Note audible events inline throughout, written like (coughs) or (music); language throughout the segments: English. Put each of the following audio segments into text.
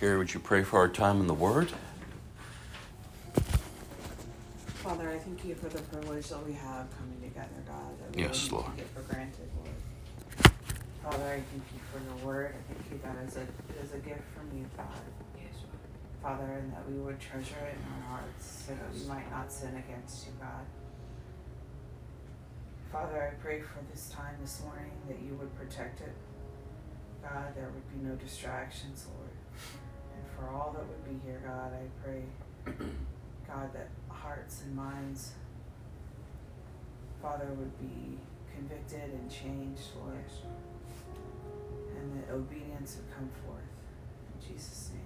Gary, would you pray for our time in the Word? Father, I thank you for the privilege that we have coming together, God. That we yes, Lord. Take it for granted, Lord. Father, I thank you for your word. I thank you that is a is a gift from you, God. Yes, Lord. Father, and that we would treasure it in our hearts so that we might not sin against you, God. Father, I pray for this time this morning that you would protect it. God, there would be no distractions, Lord. For all that would be here, God, I pray, (clears throat) God, that hearts and minds, Father, would be convicted and changed, Lord. And that obedience would come forth. In Jesus' name.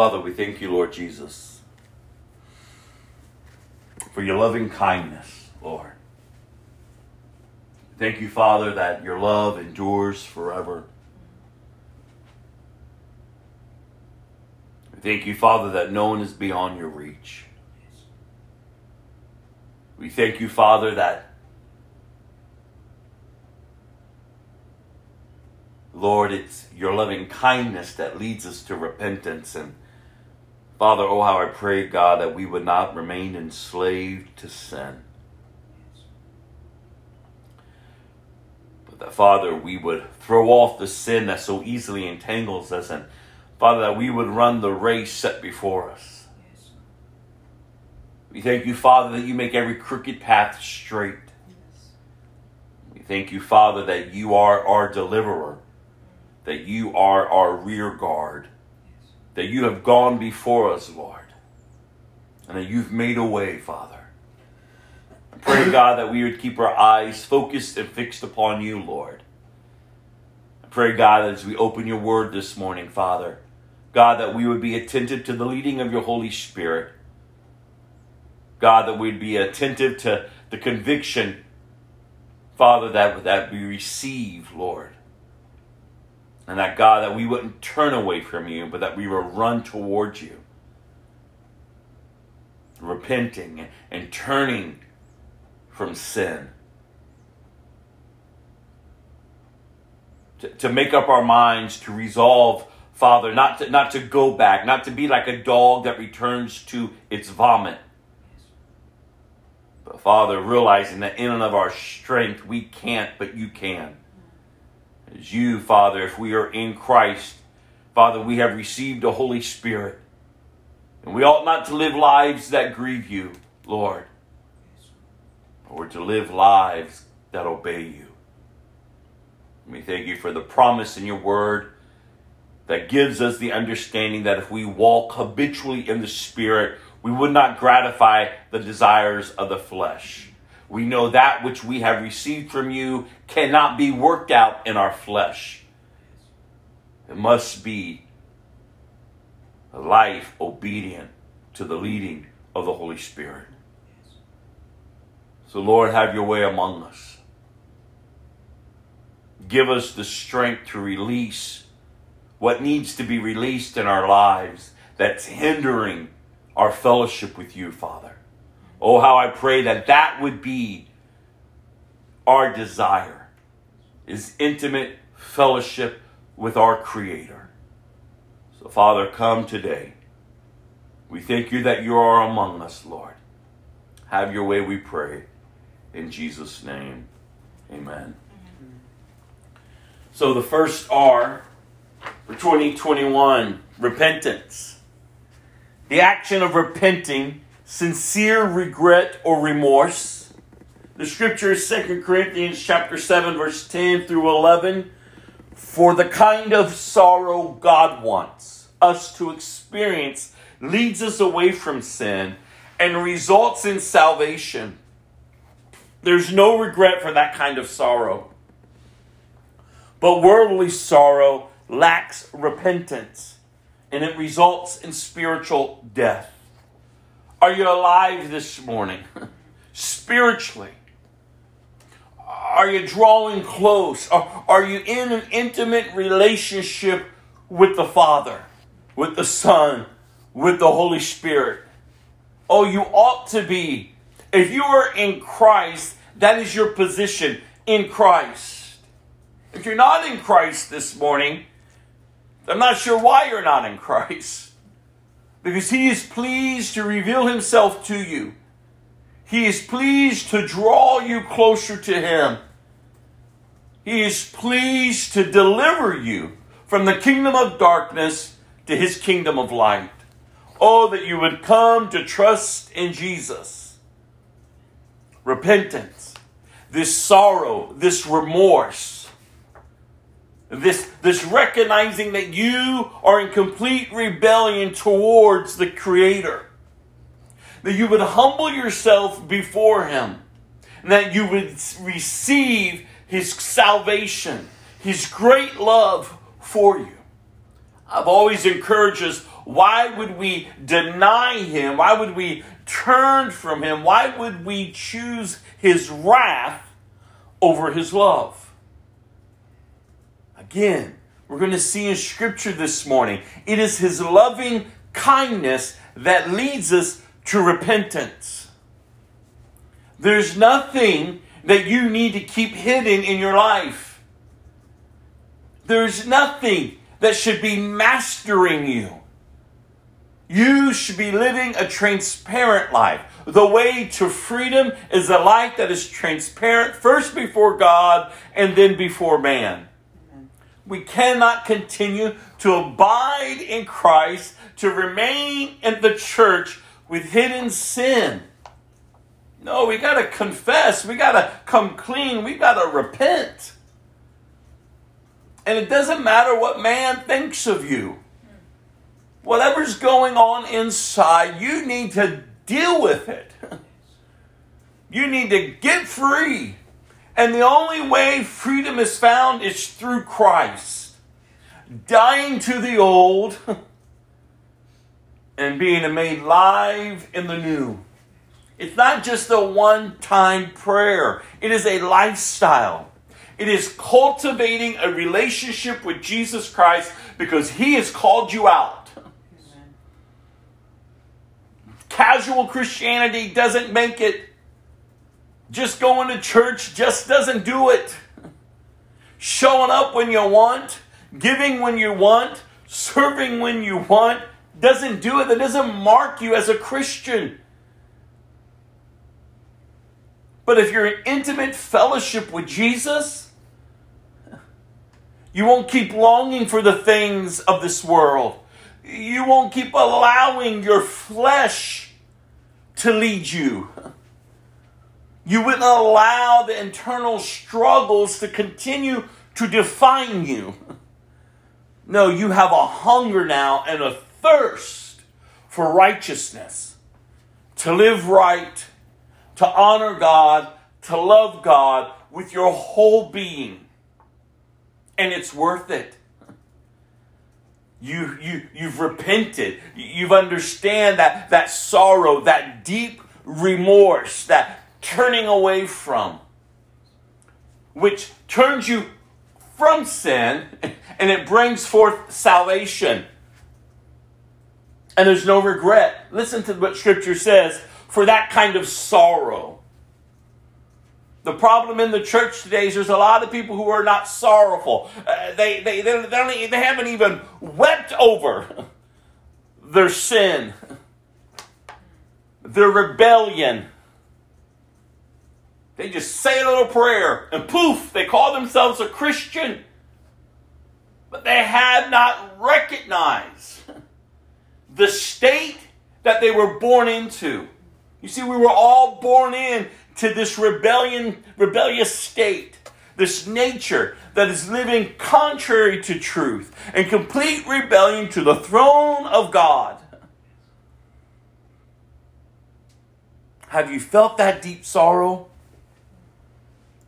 Father, we thank you, Lord Jesus, for your loving kindness, Lord. Thank you, Father, that your love endures forever. Thank you, Father, that no one is beyond your reach. We thank you, Father, that, Lord, it's your loving kindness that leads us to repentance. And Father, oh, how I pray, God, that we would not remain enslaved to sin. But that, Father, we would throw off the sin that so easily entangles us. And, Father, that we would run the race set before us. We thank you, Father, that you make every crooked path straight. We thank you, Father, that you are our deliverer, that you are our rear guard that you have gone before us, Lord, and that you've made a way, Father. I pray, (laughs) God, that we would keep our eyes focused and fixed upon you, Lord. I pray, God, as we open your word this morning, Father, God, that we would be attentive to the leading of your Holy Spirit. God, that we'd be attentive to the conviction, Father, that, that we receive, Lord. And that God, that we wouldn't turn away from you, but that we would run towards you. Repenting and turning from sin. To, to make up our minds to resolve, Father, not to, not to go back, not to be like a dog that returns to its vomit. But Father, realizing that in and of our strength we can't, but you can as you, Father, if we are in Christ, Father, we have received the Holy Spirit. And we ought not to live lives that grieve you, Lord, or to live lives that obey you. We thank you for the promise in your word that gives us the understanding that if we walk habitually in the Spirit, we would not gratify the desires of the flesh. We know that which we have received from you cannot be worked out in our flesh. It must be a life obedient to the leading of the Holy Spirit. So, Lord, have your way among us. Give us the strength to release what needs to be released in our lives that's hindering our fellowship with you, Father. Oh, how I pray that that would be our desire is intimate fellowship with our Creator. So, Father, come today. We thank you that you are among us, Lord. Have your way, we pray. In Jesus' name, amen. So, the first R for 2021 repentance. The action of repenting sincere regret or remorse. The scripture is 2 Corinthians chapter 7 verse 10 through 11 for the kind of sorrow God wants us to experience leads us away from sin and results in salvation. There's no regret for that kind of sorrow. But worldly sorrow lacks repentance and it results in spiritual death. Are you alive this morning? (laughs) Spiritually? Are you drawing close? Are, are you in an intimate relationship with the Father, with the Son, with the Holy Spirit? Oh, you ought to be. If you are in Christ, that is your position in Christ. If you're not in Christ this morning, I'm not sure why you're not in Christ because he is pleased to reveal himself to you. He is pleased to draw you closer to him. He is pleased to deliver you from the kingdom of darkness to his kingdom of light. Oh, that you would come to trust in Jesus. Repentance, this sorrow, this remorse, this, this recognizing that you are in complete rebellion towards the Creator. That you would humble yourself before Him. And that you would receive His salvation, His great love for you. I've always encouraged us why would we deny Him? Why would we turn from Him? Why would we choose His wrath over His love? Again, we're going to see in Scripture this morning, it is His loving kindness that leads us to repentance. There's nothing that you need to keep hidden in your life. There's nothing that should be mastering you. You should be living a transparent life. The way to freedom is a life that is transparent, first before God and then before man. We cannot continue to abide in Christ, to remain in the church with hidden sin. No, we got to confess. We got to come clean. We got to repent. And it doesn't matter what man thinks of you. Whatever's going on inside, you need to deal with it. (laughs) You need to get free. And the only way freedom is found is through Christ. Dying to the old and being made live in the new. It's not just a one time prayer, it is a lifestyle. It is cultivating a relationship with Jesus Christ because He has called you out. Casual Christianity doesn't make it. Just going to church just doesn't do it. Showing up when you want, giving when you want, serving when you want doesn't do it. That doesn't mark you as a Christian. But if you're in intimate fellowship with Jesus, you won't keep longing for the things of this world. You won't keep allowing your flesh to lead you. You wouldn't allow the internal struggles to continue to define you. No, you have a hunger now and a thirst for righteousness, to live right, to honor God, to love God with your whole being. And it's worth it. You, you, you've repented. You've understand that, that sorrow, that deep remorse, that turning away from, which turns you from sin and it brings forth salvation. And there's no regret. Listen to what Scripture says for that kind of sorrow. The problem in the church today is there's a lot of people who are not sorrowful. Uh, they, they, they, they, they haven't even wept over (laughs) their sin, their rebellion they just say a little prayer and poof, they call themselves a Christian. But they have not recognized the state that they were born into. You see, we were all born in to this rebellion, rebellious state, this nature that is living contrary to truth and complete rebellion to the throne of God. Have you felt that deep sorrow?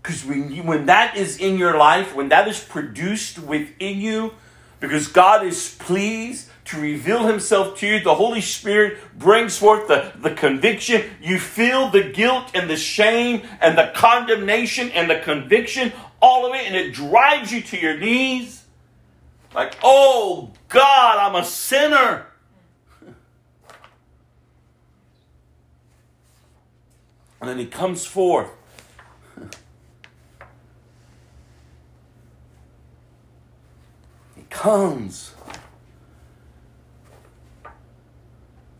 Because when, you, when that is in your life, when that is produced within you, because God is pleased to reveal himself to you, the Holy Spirit brings forth the, the conviction. You feel the guilt and the shame and the condemnation and the conviction, all of it, and it drives you to your knees. Like, oh God, I'm a sinner. (laughs) And then he comes forth comes.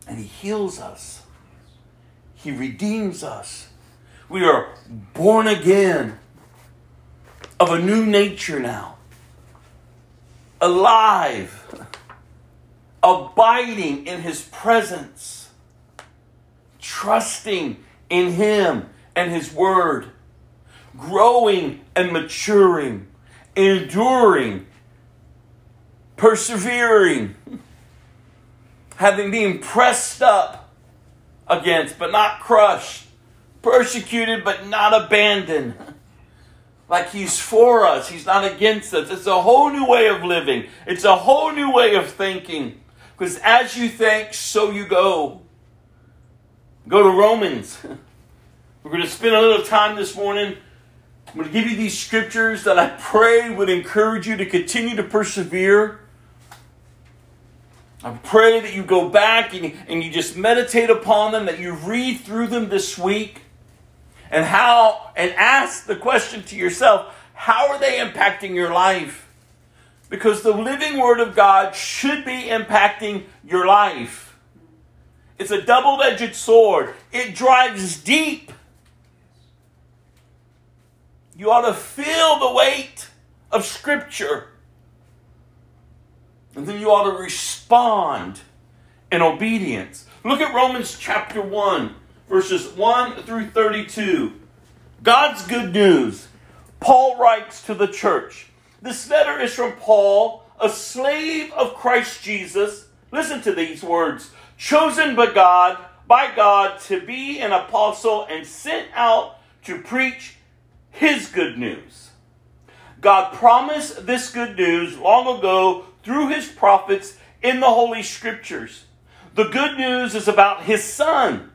And He heals us, He redeems us. We are born again of a new nature now, alive, abiding in his presence, trusting in him and his word, growing and maturing, enduring, persevering, having been pressed up against but not crushed, persecuted but not abandoned. Like he's for us, he's not against us. It's a whole new way of living, it's a whole new way of thinking. Because as you think, so you go. Go to Romans. We're going to spend a little time this morning. I'm going to give you these scriptures that I pray would encourage you to continue to persevere. I pray that you go back and, and you just meditate upon them, that you read through them this week, and how, and ask the question to yourself how are they impacting your life? Because the living Word of God should be impacting your life. It's a double edged sword, it drives deep. You ought to feel the weight of Scripture. And then you ought to respond in obedience. Look at Romans chapter 1, verses 1 through 32. God's good news. Paul writes to the church. This letter is from Paul, a slave of Christ Jesus. Listen to these words chosen by God, by God to be an apostle and sent out to preach his good news. God promised this good news long ago through his prophets in the Holy Scriptures. The good news is about his son.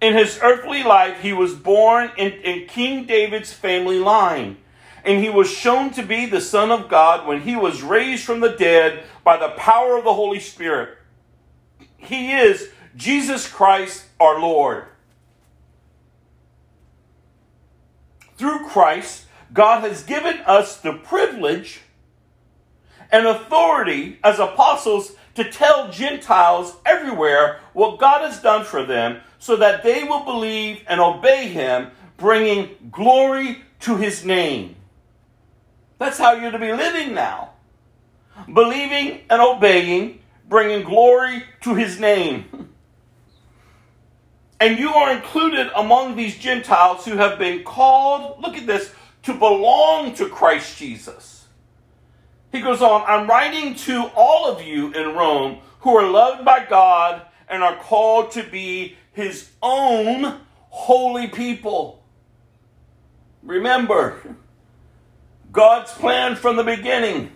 In his earthly life, he was born in, in, King David's family line, and he was shown to be the Son of God when he was raised from the dead by the power of the Holy Spirit. He is Jesus Christ our Lord. Through Christ, God has given us the privilege and authority as apostles to tell Gentiles everywhere what God has done for them so that they will believe and obey Him, bringing glory to His name. That's how you're to be living now. Believing and obeying, bringing glory to His name. (laughs) And you are included among these Gentiles who have been called, look at this, to belong to Christ Jesus. He goes on, I'm writing to all of you in Rome who are loved by God and are called to be his own holy people. Remember, God's plan from the beginning,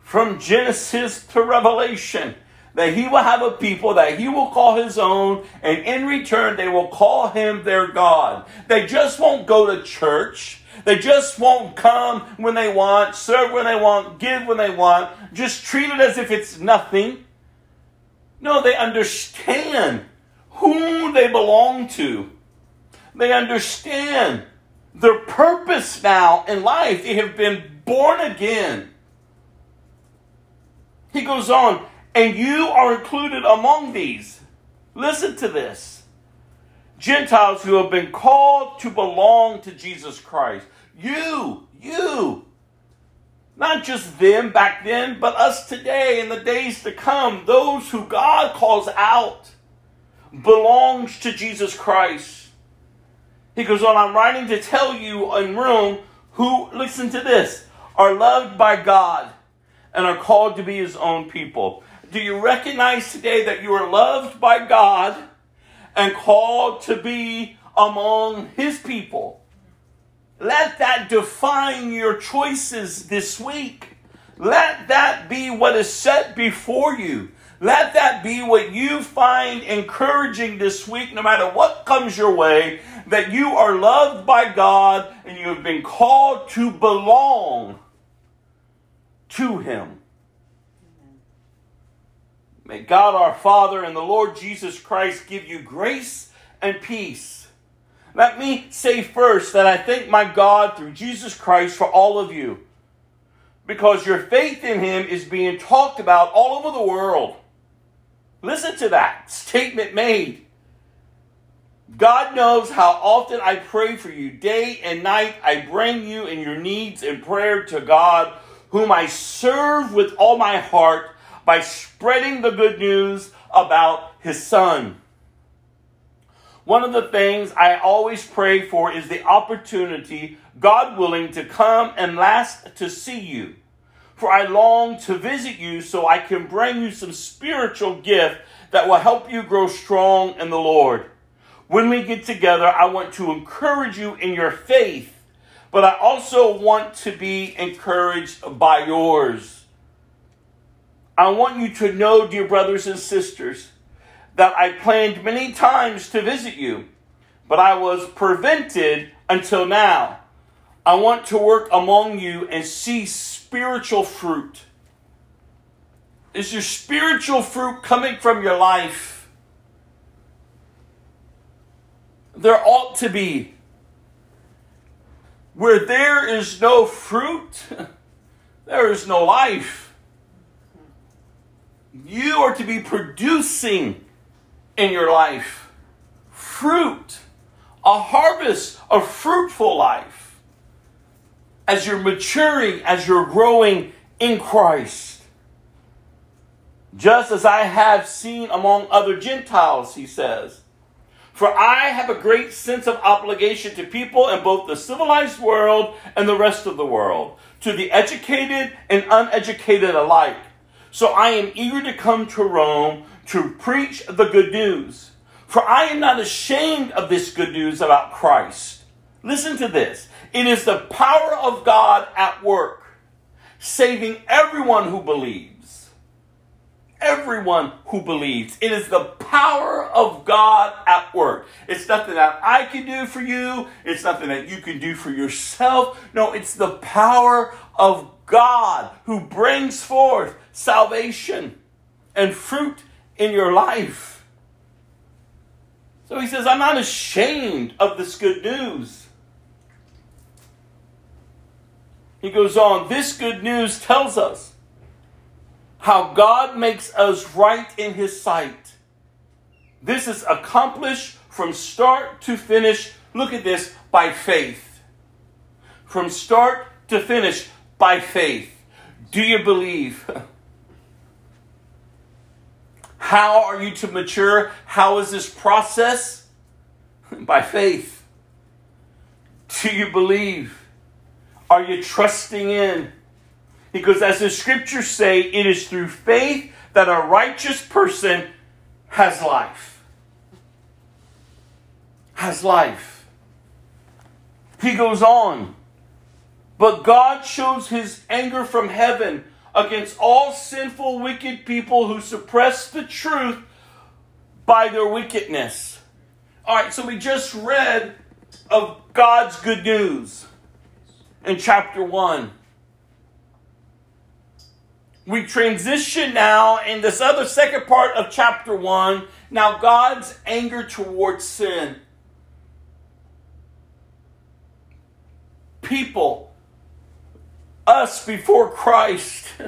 from Genesis to Revelation, that he will have a people that he will call his own, and in return, they will call him their God. They just won't go to church. They just won't come when they want, serve when they want, give when they want, just treat it as if it's nothing. No, they understand who they belong to. They understand their purpose now in life. They have been born again. He goes on, and you are included among these. Listen to this. Gentiles who have been called to belong to Jesus Christ. You, you. Not just them back then, but us today in the days to come. Those who God calls out belongs to Jesus Christ. He goes on, I'm writing to tell you in Rome who, listen to this, are loved by God and are called to be his own people. Do you recognize today that you are loved by God? And called to be among his people. Let that define your choices this week. Let that be what is set before you. Let that be what you find encouraging this week, no matter what comes your way, that you are loved by God and you have been called to belong to Him. May God our Father and the Lord Jesus Christ give you grace and peace. Let me say first that I thank my God through Jesus Christ for all of you because your faith in Him is being talked about all over the world. Listen to that statement made. God knows how often I pray for you. Day and night, I bring you and your needs in prayer to God, whom I serve with all my heart by spreading the good news about his son. One of the things I always pray for is the opportunity, God willing, to come and last to see you. For I long to visit you so I can bring you some spiritual gift that will help you grow strong in the Lord. When we get together, I want to encourage you in your faith, but I also want to be encouraged by yours. I want you to know, dear brothers and sisters, that I planned many times to visit you, but I was prevented until now. I want to work among you and see spiritual fruit. Is your spiritual fruit coming from your life? There ought to be. Where there is no fruit, (laughs) there is no life. You are to be producing in your life fruit, a harvest of fruitful life as you're maturing, as you're growing in Christ. Just as I have seen among other Gentiles, he says. For I have a great sense of obligation to people in both the civilized world and the rest of the world, to the educated and uneducated alike. So I am eager to come to Rome to preach the good news. For I am not ashamed of this good news about Christ. Listen to this. It is the power of God at work, saving everyone who believes. Everyone who believes. It is the power of God at work. It's nothing that I can do for you. It's nothing that you can do for yourself. No, it's the power of God who brings forth salvation and fruit in your life. So he says, I'm not ashamed of this good news. He goes on, this good news tells us how God makes us right in his sight. This is accomplished from start to finish. Look at this by faith. From start to finish by faith. Do you believe? (laughs) How are you to mature? How is this process? (laughs) By faith. Do you believe? Are you trusting in? Because as the scriptures say, it is through faith that a righteous person has life. Has life. He goes on. But God shows his anger from heaven against all sinful, wicked people who suppress the truth by their wickedness. All right, so we just read of God's good news in chapter 1. We transition now in this other second part of chapter 1. Now, God's anger towards sin. People us before Christ. (laughs)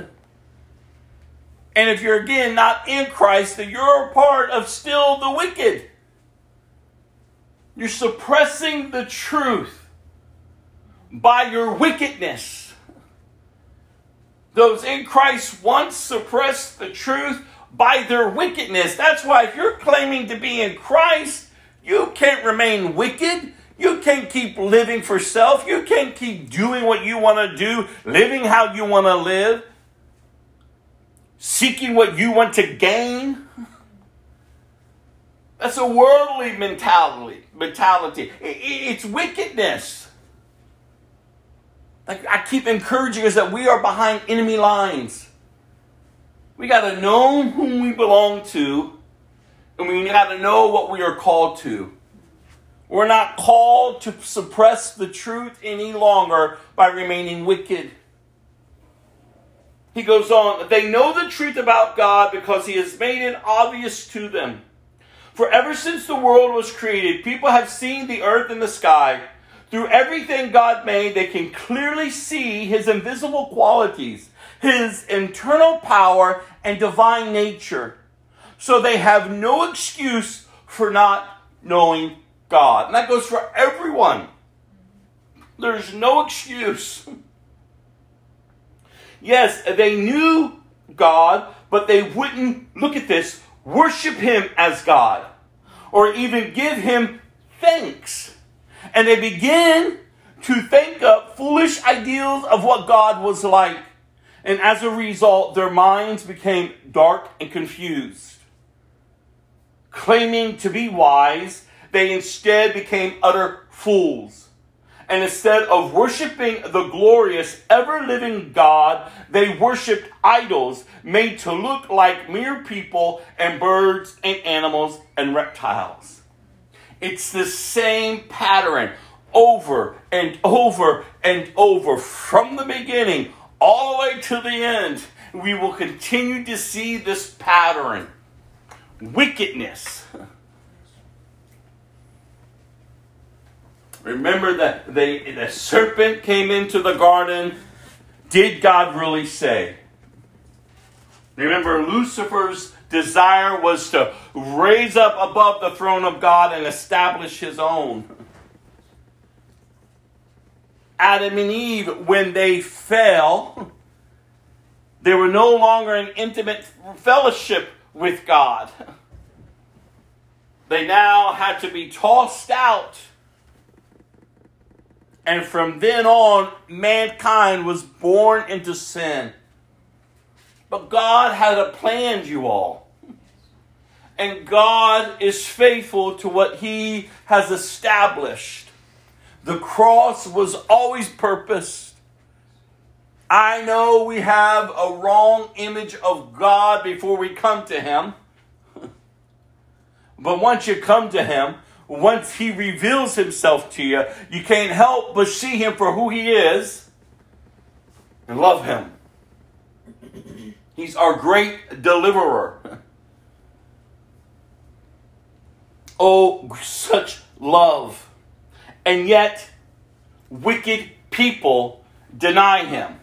And if you're again not in Christ, then you're a part of still the wicked. You're suppressing the truth by your wickedness. Those in Christ once suppressed the truth by their wickedness. That's why if you're claiming to be in Christ, you can't remain wicked. You can't keep living for self. You can't keep doing what you want to do, living how you want to live, seeking what you want to gain. That's a worldly mentality. Mentality. It's wickedness. Like I keep encouraging us that we are behind enemy lines. We got to know whom we belong to, and we got to know what we are called to. We're not called to suppress the truth any longer by remaining wicked. He goes on, they know the truth about God because He has made it obvious to them. For ever since the world was created, people have seen the earth and the sky. Through everything God made, they can clearly see His invisible qualities, His internal power, and divine nature. So they have no excuse for not knowing God. And that goes for everyone. There's no excuse. (laughs) Yes, they knew God, but they wouldn't, look at this, worship him as God or even give him thanks. And they begin to think up foolish ideals of what God was like. And as a result, their minds became dark and confused. Claiming to be wise, they instead became utter fools. And instead of worshiping the glorious, ever living God, they worshiped idols made to look like mere people and birds and animals and reptiles. It's the same pattern over and over and over from the beginning all the way to the end. We will continue to see this pattern wickedness. Remember that they, the serpent came into the garden. Did God really say? Remember, Lucifer's desire was to raise up above the throne of God and establish his own. Adam and Eve, when they fell, they were no longer in intimate fellowship with God. They now had to be tossed out. And from then on, mankind was born into sin. But God had a plan, you all. And God is faithful to what He has established. The cross was always purposed. I know we have a wrong image of God before we come to Him. (laughs) But once you come to Him, once He reveals Himself to you, you can't help but see Him for who He is and love Him. (clears throat) He's our great deliverer. Oh, such love. And yet, wicked people deny him.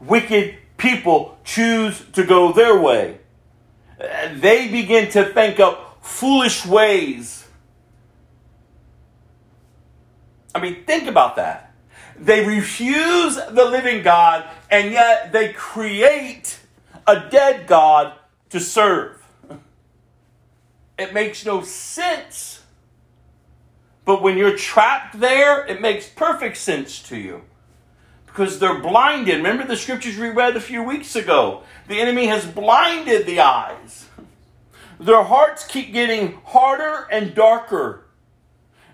Wicked people choose to go their way. They begin to think up foolish ways. I mean, think about that. They refuse the living God, and yet they create a dead God to serve. It makes no sense. But when you're trapped there, it makes perfect sense to you. Because they're blinded. Remember the scriptures we read a few weeks ago? The enemy has blinded the eyes. Their hearts keep getting harder and darker.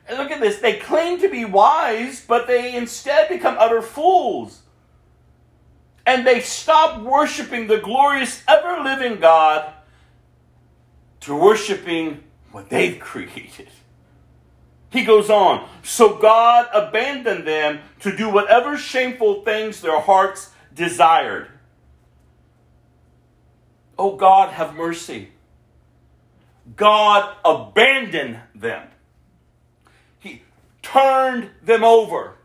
And look at this. They claim to be wise, but they instead become utter fools. And they stop worshiping the glorious, ever living God to worshiping what they've (laughs) created. He goes on, so God abandoned them to do whatever shameful things their hearts desired. Oh God, have mercy. God abandoned them. He turned them over.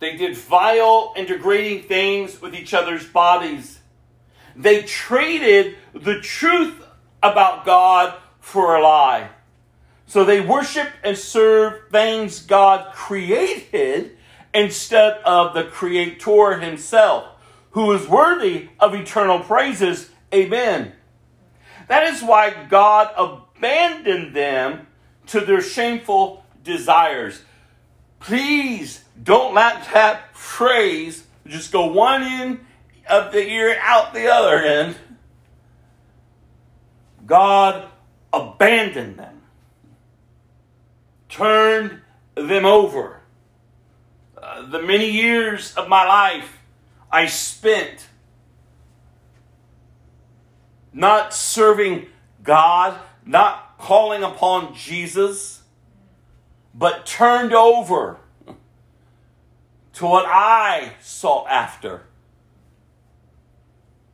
They did vile and degrading things with each other's bodies. They traded the truth about God for a lie. So they worship and serve things God created instead of the Creator Himself, who is worthy of eternal praises. Amen. That is why God abandoned them to their shameful desires. Please don't let that phrase just go one end of the ear out the other end. God abandoned them, turned them over. Uh, the many years of my life I spent not serving God, not calling upon Jesus, but turned over to what I sought after.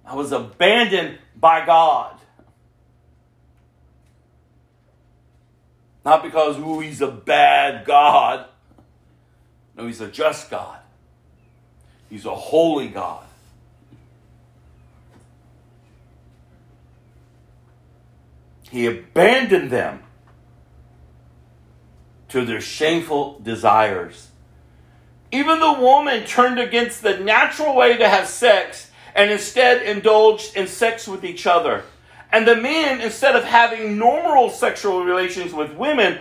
I was abandoned by God. Not because, ooh, he's a bad God. No, he's a just God. He's a holy God. He abandoned them to their shameful desires. Even the woman turned against the natural way to have sex and instead indulged in sex with each other. And the men, instead of having normal sexual relations with women,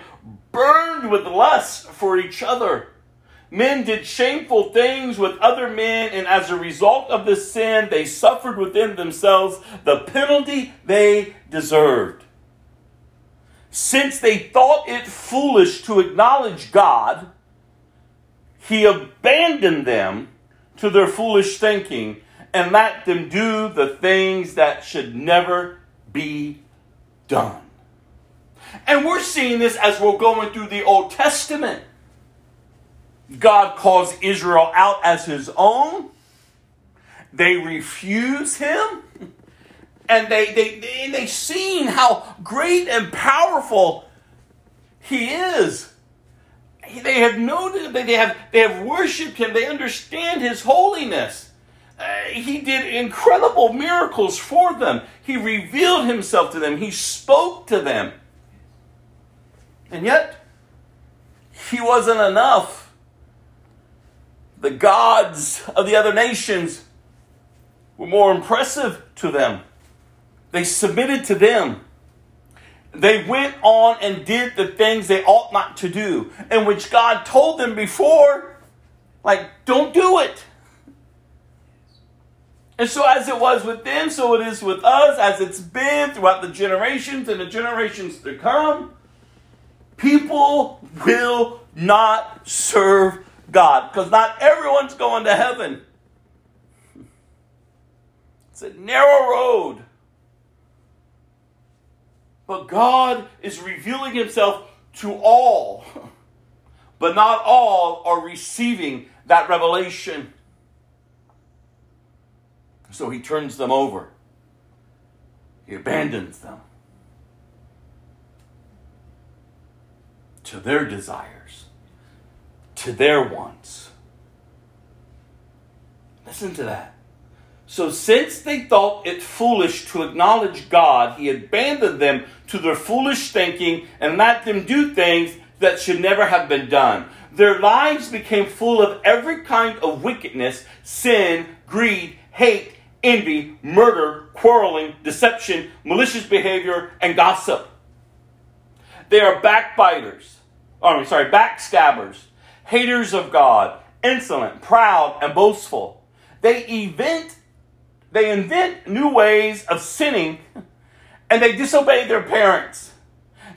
burned with lust for each other. Men did shameful things with other men, and as a result of this sin, they suffered within themselves the penalty they deserved. Since they thought it foolish to acknowledge God, he abandoned them to their foolish thinking and let them do the things that should never be done. And we're seeing this as we're going through the Old Testament. God calls Israel out as his own. They refuse him. (laughs) And they, they, they, they've seen how great and powerful he is. They have noted, they have, they have worshiped him. They understand his holiness. Uh, he did incredible miracles for them. He revealed himself to them. He spoke to them. And yet, he wasn't enough. The gods of the other nations were more impressive to them. They submitted to them. They went on and did the things they ought not to do, in which God told them before, like, don't do it. And so, as it was with them, so it is with us, as it's been throughout the generations and the generations to come. People will not serve God because not everyone's going to heaven. It's a narrow road. But God is revealing Himself to all. (laughs) But not all are receiving that revelation. So He turns them over, He abandons them. to their desires, to their wants. Listen to that. So, since they thought it foolish to acknowledge God, he abandoned them to their foolish thinking and let them do things that should never have been done. Their lives became full of every kind of wickedness, sin, greed, hate, envy, murder, quarreling, deception, malicious behavior, and gossip. They are backbiters, oh, I'm sorry, backstabbers, haters of God, insolent, proud, and boastful. They invent, they invent new ways of sinning, and they disobey their parents.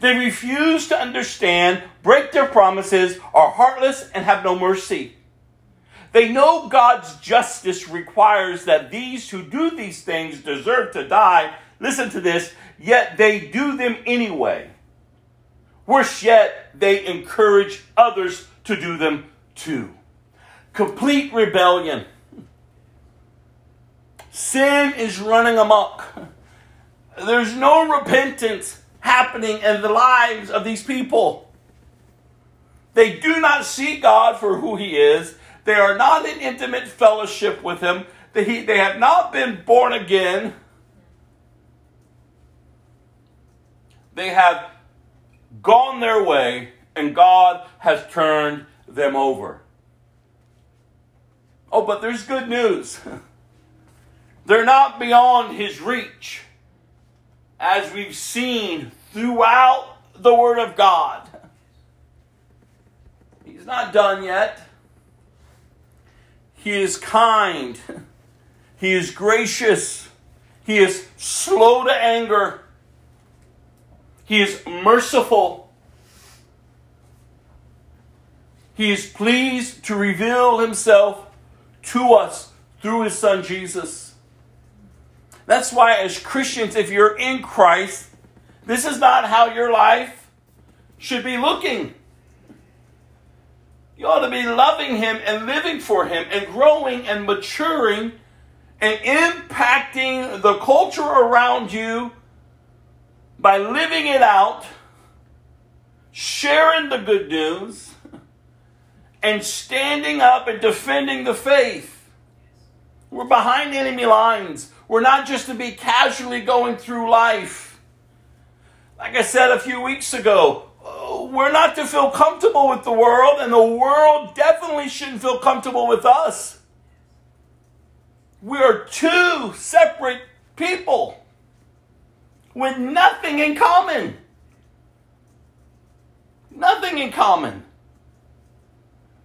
They refuse to understand, break their promises, are heartless, and have no mercy. They know God's justice requires that these who do these things deserve to die. Listen to this, yet they do them anyway. Worse yet, they encourage others to do them too. Complete rebellion. Sin is running amok. (laughs) There's no repentance happening in the lives of these people. They do not see God for who He is. They are not in intimate fellowship with Him. They, they have not been born again. They have gone their way, and God has turned them over. Oh, but there's good news. (laughs) They're not beyond His reach, as we've seen throughout the Word of God. He's not done yet. He is kind. He is gracious. He is slow to anger. He is merciful. He is pleased to reveal himself to us through his son Jesus. That's why, as Christians, if you're in Christ, this is not how your life should be looking. You ought to be loving him and living for him and growing and maturing and impacting the culture around you by living it out, sharing the good news, and standing up and defending the faith. We're behind enemy lines. We're not just to be casually going through life. Like I said a few weeks ago, uh, we're not to feel comfortable with the world, and the world definitely shouldn't feel comfortable with us. We are two separate people with nothing in common. Nothing in common.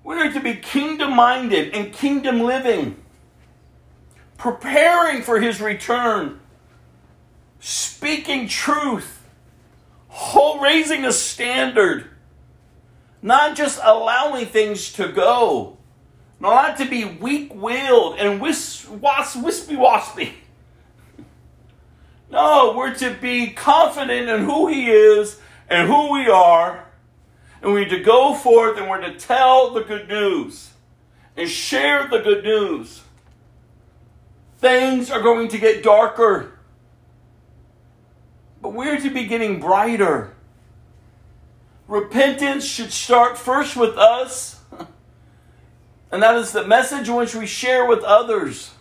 We're to be kingdom minded and kingdom living, preparing for his return, speaking truth raising a standard, not just allowing things to go, not to be weak willed and whis- was- wispy waspy. No, we're to be confident in who He is and who we are, and we're to go forth and we're to tell the good news and share the good news. Things are going to get darker. But we're to be getting brighter. Repentance should start first with us, (laughs) and that is the message which we share with others.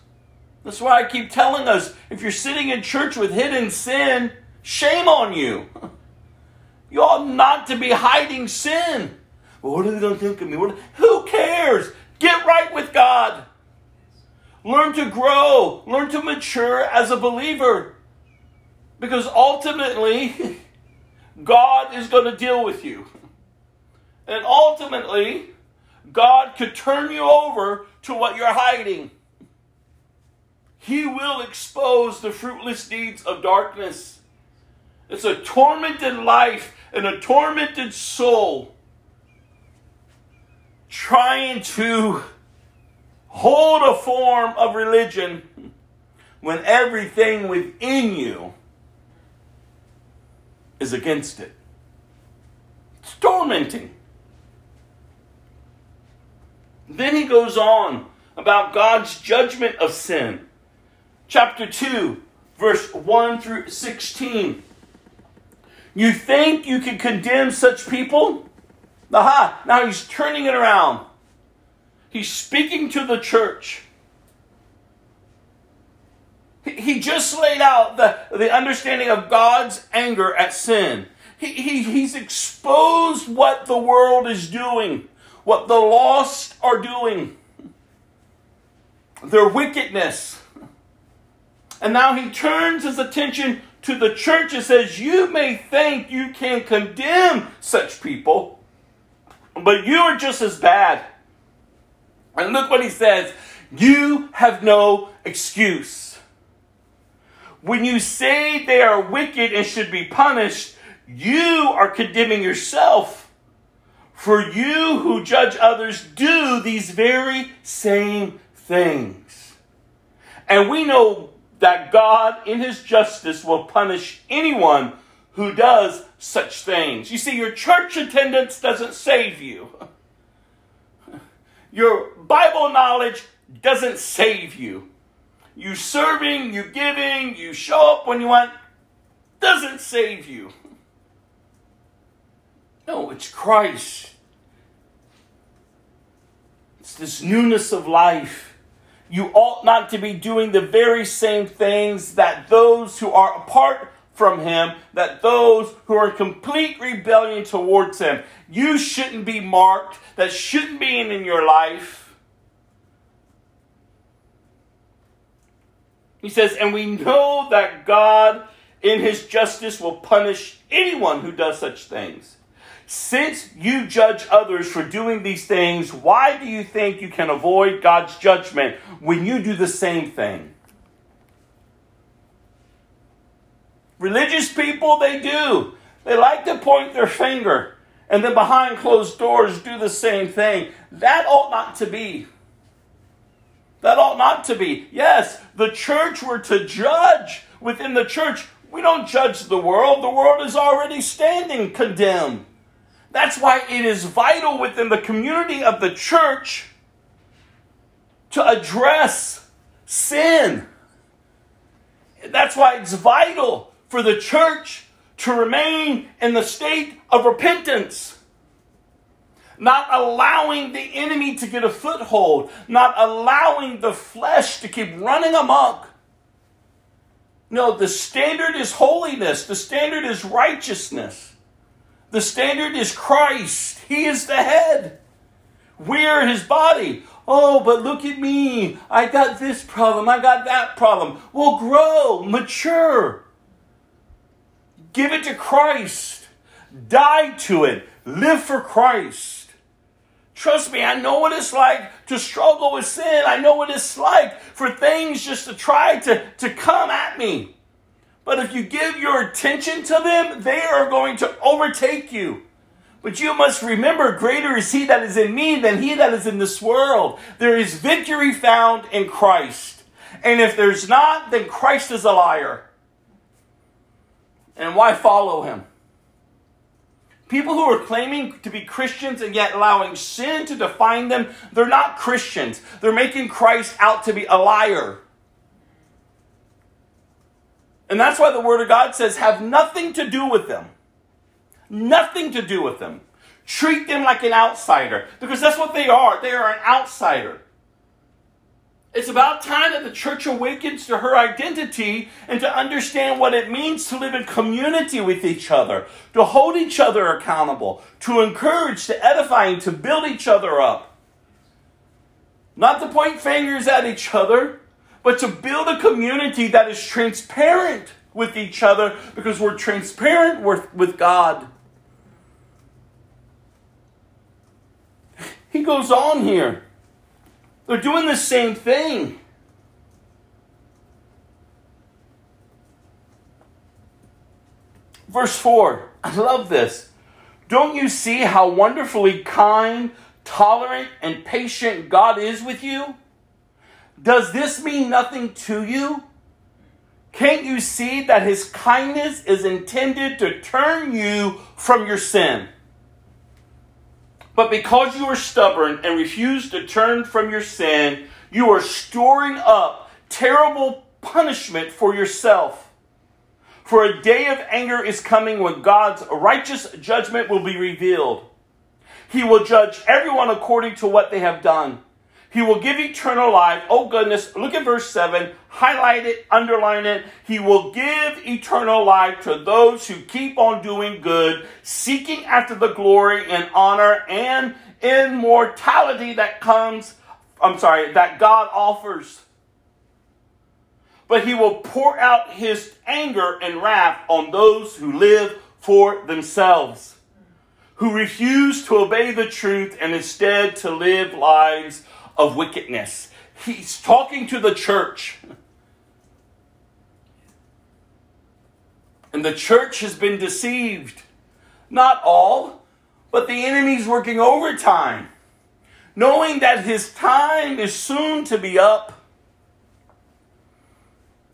That's why I keep telling us if you're sitting in church with hidden sin, shame on you. (laughs) You ought not to be hiding sin. Well, what are they going to think of me? What, who cares? Get right with God. Learn to grow. Learn to mature as a believer. Because ultimately, (laughs) God is going to deal with you. And ultimately, God could turn you over to what you're hiding. He will expose the fruitless deeds of darkness. It's a tormented life and a tormented soul trying to hold a form of religion when everything within you is against it. It's tormenting. Then he goes on about God's judgment of sin. Chapter 2, verse 1 through 16. You think you can condemn such people? Aha, now he's turning it around. He's speaking to the church. He just laid out the, the understanding of God's anger at sin. He, he, he's exposed what the world is doing, what the lost are doing, their wickedness. And now he turns his attention to the church and says, You may think you can condemn such people, but you are just as bad. And look what he says You have no excuse. When you say they are wicked and should be punished, you are condemning yourself. For you who judge others do these very same things. And we know that God, in his justice, will punish anyone who does such things. You see, your church attendance doesn't save you, (laughs) your Bible knowledge doesn't save you you serving, you giving, you show up when you want, doesn't save you. No, it's Christ. It's this newness of life. You ought not to be doing the very same things that those who are apart from Him, that those who are in complete rebellion towards Him. You shouldn't be marked. That shouldn't be in your life. He says, and we know that God in his justice will punish anyone who does such things. Since you judge others for doing these things, why do you think you can avoid God's judgment when you do the same thing? Religious people, they do. They like to point their finger and then behind closed doors do the same thing. That ought not to be. That ought not to be. Yes, the church were to judge within the church. We don't judge the world, the world is already standing condemned. That's why it is vital within the community of the church to address sin. That's why it's vital for the church to remain in the state of repentance not allowing the enemy to get a foothold, not allowing the flesh to keep running amok. No, the standard is holiness, the standard is righteousness. The standard is Christ. He is the head. We are his body. Oh, but look at me. I got this problem. I got that problem. Well, grow, mature. Give it to Christ. Die to it. Live for Christ. Trust me, I know what it's like to struggle with sin. I know what it's like for things just to try to, to come at me. But if you give your attention to them, they are going to overtake you. But you must remember, greater is he that is in me than he that is in this world. There is victory found in Christ. And if there's not, then Christ is a liar. And why follow him? People who are claiming to be Christians and yet allowing sin to define them, they're not Christians. They're making Christ out to be a liar. And that's why the Word of God says, have nothing to do with them. Nothing to do with them. Treat them like an outsider because that's what they are. They are an outsider. It's about time that the church awakens to her identity and to understand what it means to live in community with each other, to hold each other accountable, to encourage, to edify, and to build each other up. Not to point fingers at each other, but to build a community that is transparent with each other because we're transparent with, with God. He goes on here. They're doing the same thing. Verse 4. (laughs) I love this. Don't you see how wonderfully kind, tolerant, and patient God is with you? Does this mean nothing to you? Can't you see that his kindness is intended to turn you from your sin? But because you are stubborn and refuse to turn from your sin, you are storing up terrible punishment for yourself. For a day of anger is coming when God's righteous judgment will be revealed. He will judge everyone according to what they have done. He will give eternal life. Oh, goodness. Look at verse 7. Highlight it, underline it. He will give eternal life to those who keep on doing good, seeking after the glory and honor and immortality that comes, I'm sorry, that God offers. But he will pour out his anger and wrath on those who live for themselves, who refuse to obey the truth and instead to live lives of wickedness. He's talking to the church. And the church has been deceived. Not all, but the enemy's working overtime, knowing that his time is soon to be up.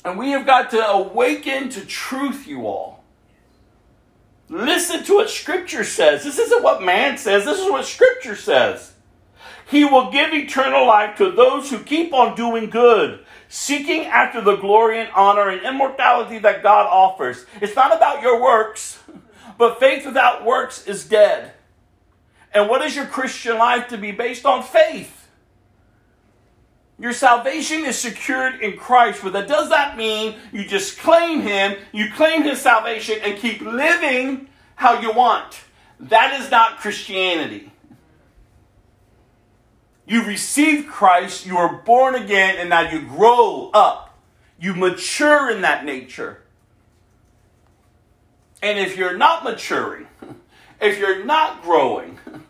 And we have got to awaken to truth, you all. Listen to what Scripture says. This isn't what man says, this is what Scripture says. He will give eternal life to those who keep on doing good, seeking after the glory and honor and immortality that God offers. It's not about your works, but faith without works is dead. And what is your Christian life to be based on faith? Your salvation is secured in Christ, but that does not mean you just claim Him, you claim His salvation, and keep living how you want. That is not Christianity. You received Christ, you are born again, and now you grow up. You mature in that nature. And if you're not maturing, (laughs) if you're not growing, (laughs)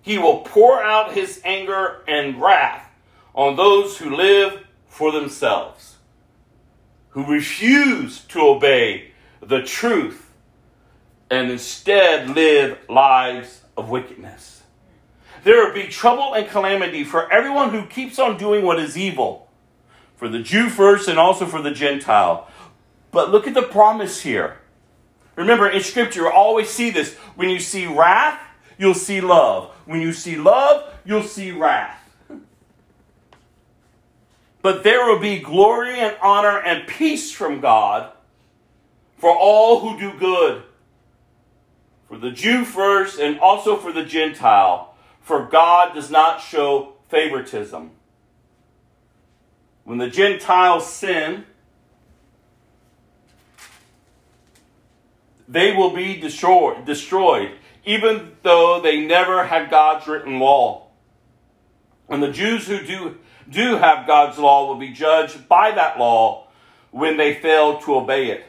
he will pour out his anger and wrath on those who live for themselves, who refuse to obey the truth and instead live lives of wickedness. There will be trouble and calamity for everyone who keeps on doing what is evil, for the Jew first and also for the Gentile. But look at the promise here. Remember, in Scripture, you always see this. When you see wrath, you'll see love. When you see love, you'll see wrath. But there will be glory and honor and peace from God for all who do good for the Jew first and also for the Gentile, for God does not show favoritism. When the Gentiles sin, they will be destroyed, destroyed, even though they never had God's written law. And the Jews who do, do have God's law will be judged by that law when they fail to obey it.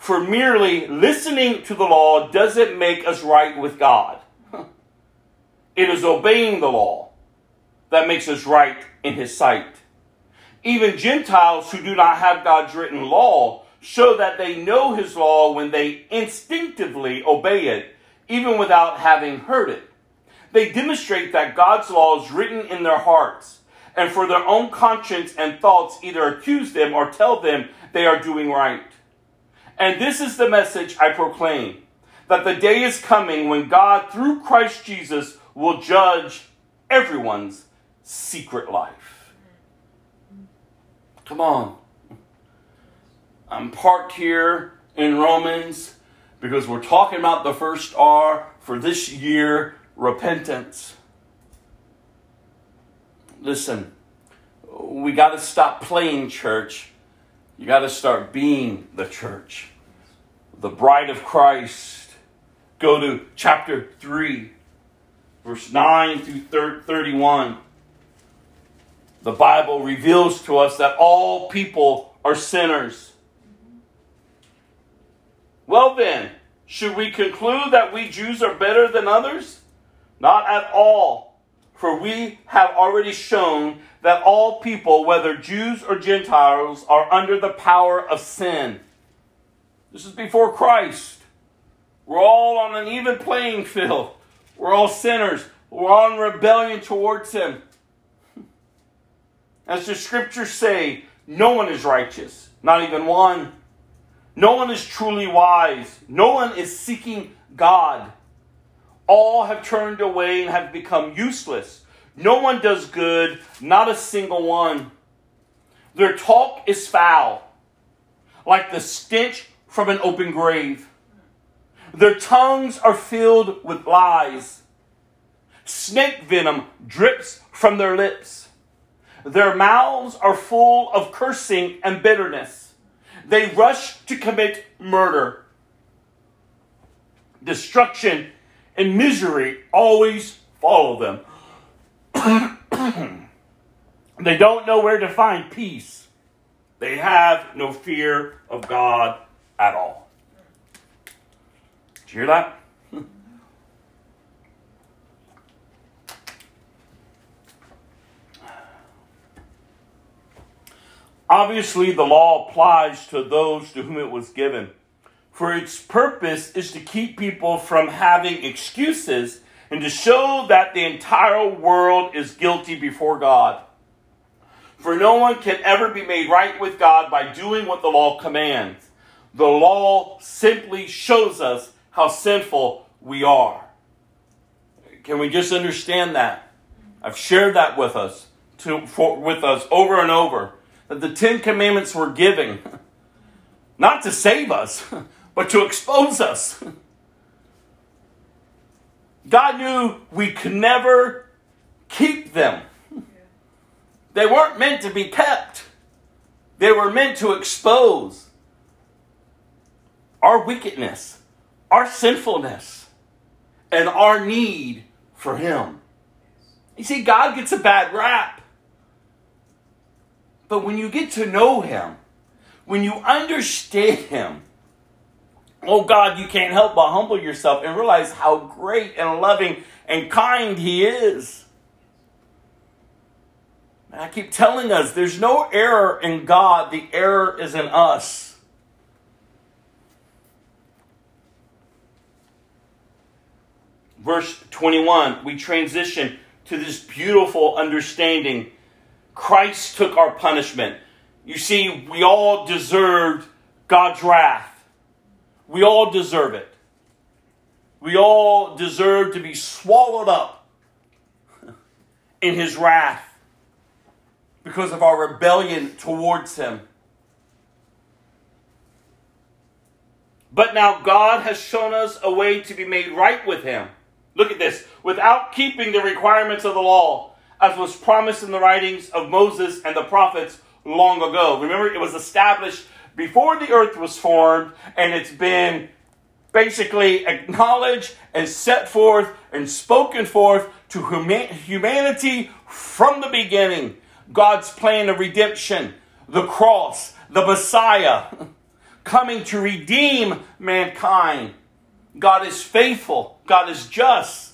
For merely listening to the law doesn't make us right with God. It is obeying the law that makes us right in His sight. Even Gentiles who do not have God's written law show that they know His law when they instinctively obey it, even without having heard it. They demonstrate that God's law is written in their hearts, and for their own conscience and thoughts either accuse them or tell them they are doing right. And this is the message I proclaim that the day is coming when God, through Christ Jesus, will judge everyone's secret life. Come on. I'm parked here in Romans because we're talking about the first R for this year repentance. Listen, we got to stop playing church. You got to start being the church, the bride of Christ. Go to chapter 3, verse 9 through 31. The Bible reveals to us that all people are sinners. Well, then, should we conclude that we Jews are better than others? Not at all. For we have already shown that all people, whether Jews or Gentiles, are under the power of sin. This is before Christ. We're all on an even playing field. We're all sinners. We're all in rebellion towards Him. (laughs) As the scriptures say, no one is righteous, not even one. No one is truly wise. No one is seeking God. All have turned away and have become useless. No one does good, not a single one. Their talk is foul, like the stench from an open grave. Their tongues are filled with lies. Snake venom drips from their lips. Their mouths are full of cursing and bitterness. They rush to commit murder. Destruction and misery always follow them. they don't know where to find peace. They have no fear of God at all. Did you hear that? (laughs) Obviously, the law applies to those to whom it was given, for its purpose is to keep people from having excuses and to show that the entire world is guilty before God. For no one can ever be made right with God by doing what the law commands. The law simply shows us how sinful we are. Can we just understand that? I've shared that with us, to, for, with us over and over that the Ten Commandments were given, (laughs) not to save us, (laughs) but to expose us. (laughs) God knew we could never keep them. They weren't meant to be kept, they were meant to expose our wickedness, our sinfulness, and our need for Him. You see, God gets a bad rap. But when you get to know Him, when you understand Him, oh God, you can't help but humble yourself and realize how great and loving and kind He is. And I keep telling us there's no error in God, the error is in us. Verse 21, we transition to this beautiful understanding Christ took our punishment. You see, we all deserved God's wrath. We all deserve it. We all deserve to be swallowed up (laughs) in his wrath because of our rebellion towards him. But now God has shown us a way to be made right with him. Look at this without keeping the requirements of the law as was promised in the writings of Moses and the prophets long ago. Remember, it was established before the earth was formed, and it's been basically acknowledged and set forth and spoken forth to huma- humanity from the beginning. God's plan of redemption, the cross, the Messiah, (laughs) coming to redeem mankind. God is faithful, God is just.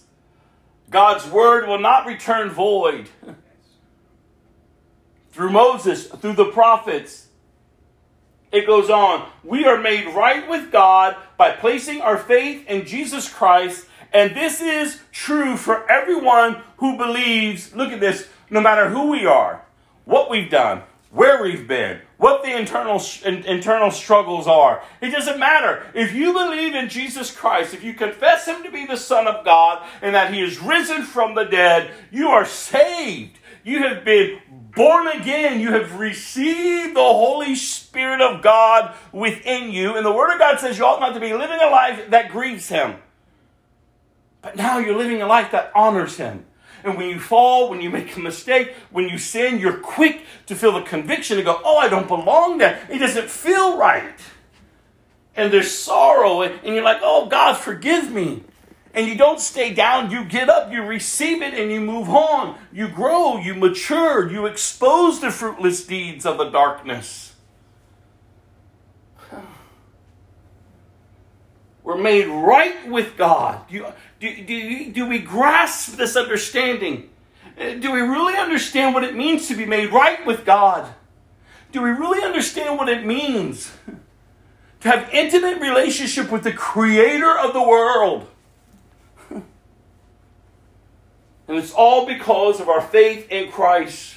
God's word will not return void. (laughs) Through Moses, through the prophets, it goes on. We are made right with God by placing our faith in Jesus Christ, and this is true for everyone who believes. Look at this no matter who we are, what we've done, where we've been, what the internal internal struggles are. It doesn't matter. If you believe in Jesus Christ, if you confess him to be the son of God and that he is risen from the dead, you are saved. You have been born again. You have received the Holy Spirit of God within you. And the Word of God says you ought not to be living a life that grieves Him. But now you're living a life that honors Him. And when you fall, when you make a mistake, when you sin, you're quick to feel the conviction and go, oh, I don't belong there. It doesn't feel right. And there's sorrow, and you're like, oh, God, forgive me and you don't stay down. You get up, you receive it, and you move on. You grow, you mature, you expose the fruitless deeds of the darkness. We're made right with God. Do, do, do, do we grasp this understanding? Uh, do we really understand what it means to be made right with God? Do we really understand what it means (laughs) to have intimate relationship with the creator of the world? (laughs) And it's all because of our faith in Christ.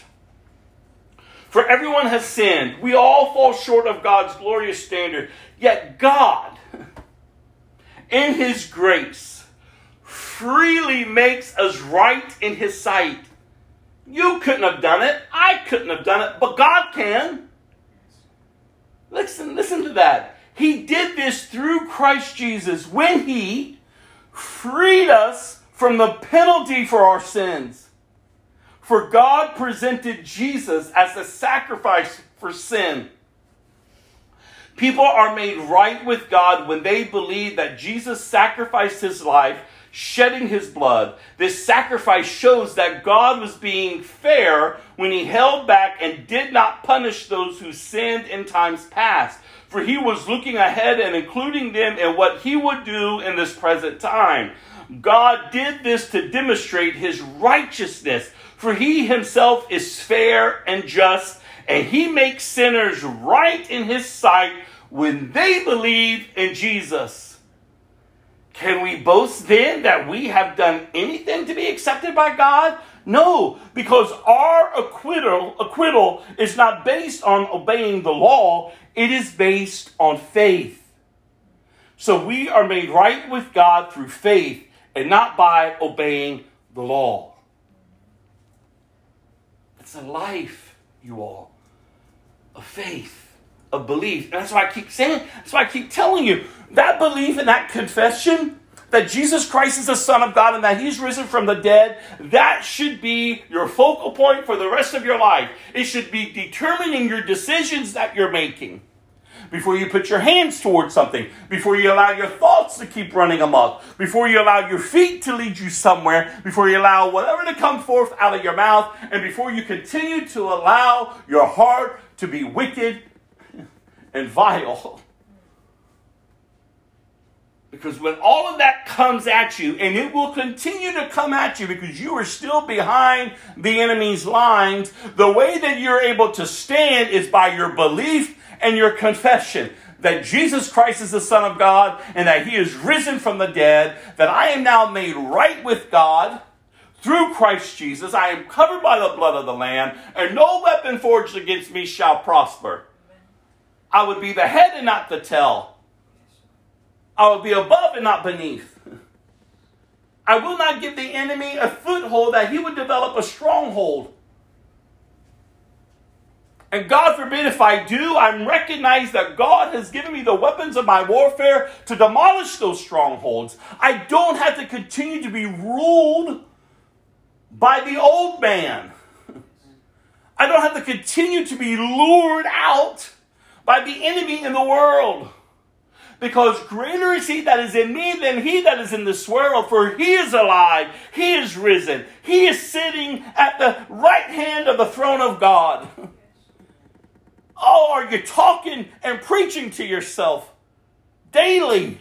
For everyone has sinned. We all fall short of God's glorious standard. Yet God, (laughs) in His grace, freely makes us right in His sight. You couldn't have done it. I couldn't have done it, but God can. Listen, listen to that. He did this through Christ Jesus when He freed us from the penalty for our sins. For God presented Jesus as a sacrifice for sin. People are made right with God when they believe that Jesus sacrificed his life, shedding his blood. This sacrifice shows that God was being fair when he held back and did not punish those who sinned in times past. For he was looking ahead and including them in what he would do in this present time. God did this to demonstrate his righteousness, for he himself is fair and just, and he makes sinners right in his sight when they believe in Jesus. Can we boast then that we have done anything to be accepted by God? No, because our acquittal, acquittal is not based on obeying the law, it is based on faith. So we are made right with God through faith and not by obeying the law. It's a life, you all, of faith, of belief. And that's why I keep saying, that's why I keep telling you that belief and that confession that Jesus Christ is the Son of God and that He's risen from the dead, that should be your focal point for the rest of your life. It should be determining your decisions that you're making before you put your hands towards something, before you allow your thoughts to keep running amok, before you allow your feet to lead you somewhere, before you allow whatever to come forth out of your mouth, and before you continue to allow your heart to be wicked and vile. Because when all of that comes at you, and it will continue to come at you because you are still behind the enemy's lines, the way that you're able to stand is by your belief and your confession that Jesus Christ is the Son of God and that He is risen from the dead, that I am now made right with God through Christ Jesus. I am covered by the blood of the Lamb, and no weapon forged against me shall prosper. I would be the head and not the tail. I would be above and not beneath. I will not give the enemy a foothold that he would develop a stronghold. And God forbid if I do, I'm recognized that God has given me the weapons of my warfare to demolish those strongholds. I don't have to continue to be ruled by the old man. I don't have to continue to be lured out by the enemy in the world. Because greater is he that is in me than he that is in this world, for he is alive, he is risen, he is sitting at the right hand of the throne of God. Oh, are you talking and preaching to yourself daily?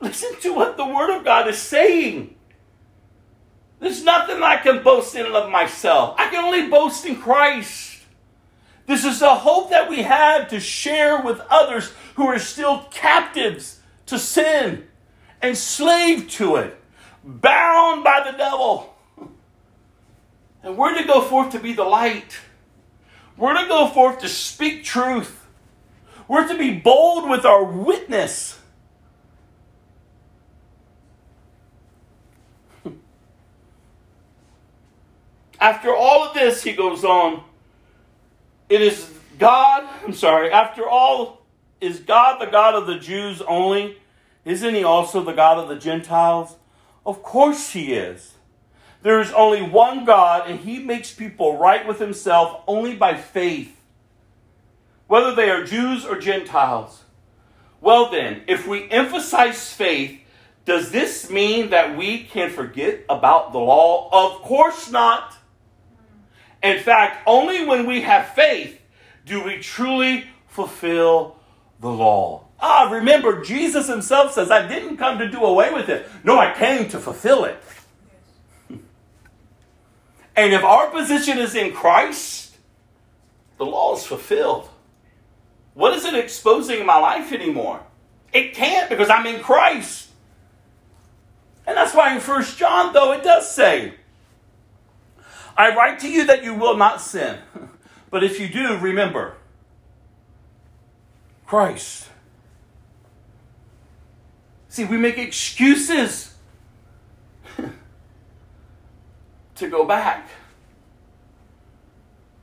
Listen to what the Word of God is saying. There's nothing I can boast in of myself. I can only boast in Christ. This is the hope that we have to share with others who are still captives to sin, enslaved to it, bound by the devil. And we're to go forth to be the light. We're to go forth to speak truth. We're to be bold with our witness. (laughs) After all of this, he goes on, it is God, I'm sorry, after all, is God the God of the Jews only? Isn't he also the God of the Gentiles? Of course he is. There is only one God, and he makes people right with himself only by faith, whether they are Jews or Gentiles. Well, then, if we emphasize faith, does this mean that we can forget about the law? Of course not. In fact, only when we have faith do we truly fulfill the law. Ah, remember, Jesus himself says, I didn't come to do away with it. No, I came to fulfill it. (laughs) And if our position is in Christ, the law is fulfilled. What is it exposing in my life anymore? It can't because I'm in Christ. And that's why in First John, though, it does say, I write to you that you will not sin. (laughs) But if you do, remember Christ. See, we make excuses (laughs) to go back,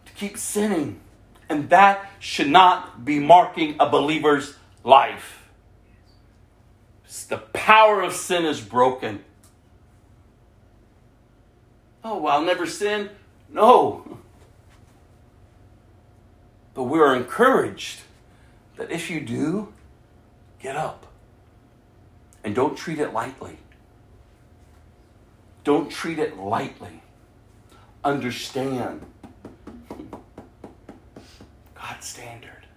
to keep sinning. And that should not be marking a believer's life. The power of sin is broken. Oh, well, I'll never sin. No. But we're encouraged that if you do, get up. And don't treat it lightly. Don't treat it lightly. Understand God's standard.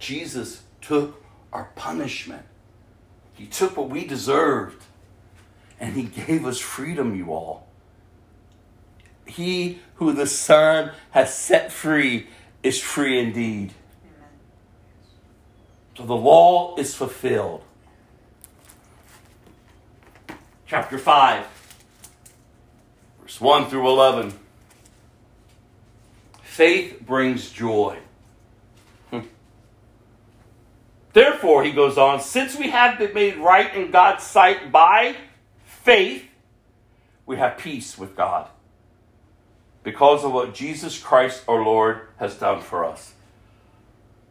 Jesus took our punishment. He took what we deserved and he gave us freedom, you all. He who the Son has set free is free indeed. So the law is fulfilled. Chapter 5, verse 1 through 11. Faith brings joy. (laughs) Therefore, he goes on, since we have been made right in God's sight by faith, we have peace with God because of what Jesus Christ our Lord has done for us.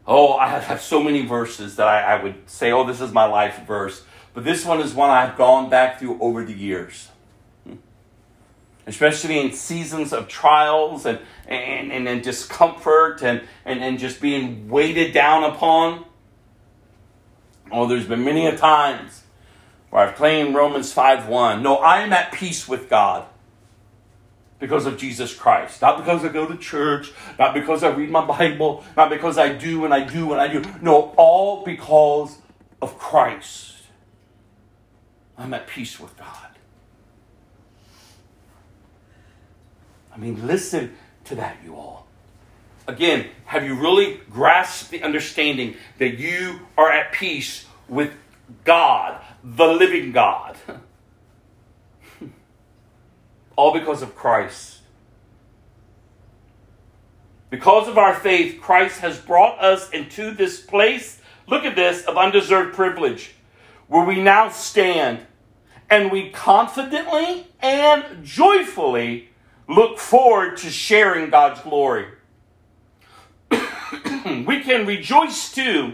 Oh, I have so many verses that I, I, would say, oh, this is my life verse. But this one is one I've gone back through over the years. Hmm. Especially in seasons of trials and, and, and, and discomfort and, and, and just being weighted down upon. Oh, there's been many a times where I've claimed Romans 5 1. No, I am at peace with God because of Jesus Christ. Not because I go to church, not because I read my Bible, not because I do and I do and I do. No, all because of Christ. I'm at peace with God. I mean, listen to that, you all. Again, have you really grasped the understanding that you are at peace with God, the living God? all because of Christ. Because of our faith, Christ has brought us into this place, look at this, of undeserved privilege, where we now stand and we confidently and joyfully look forward to sharing God's glory. (coughs) we can rejoice too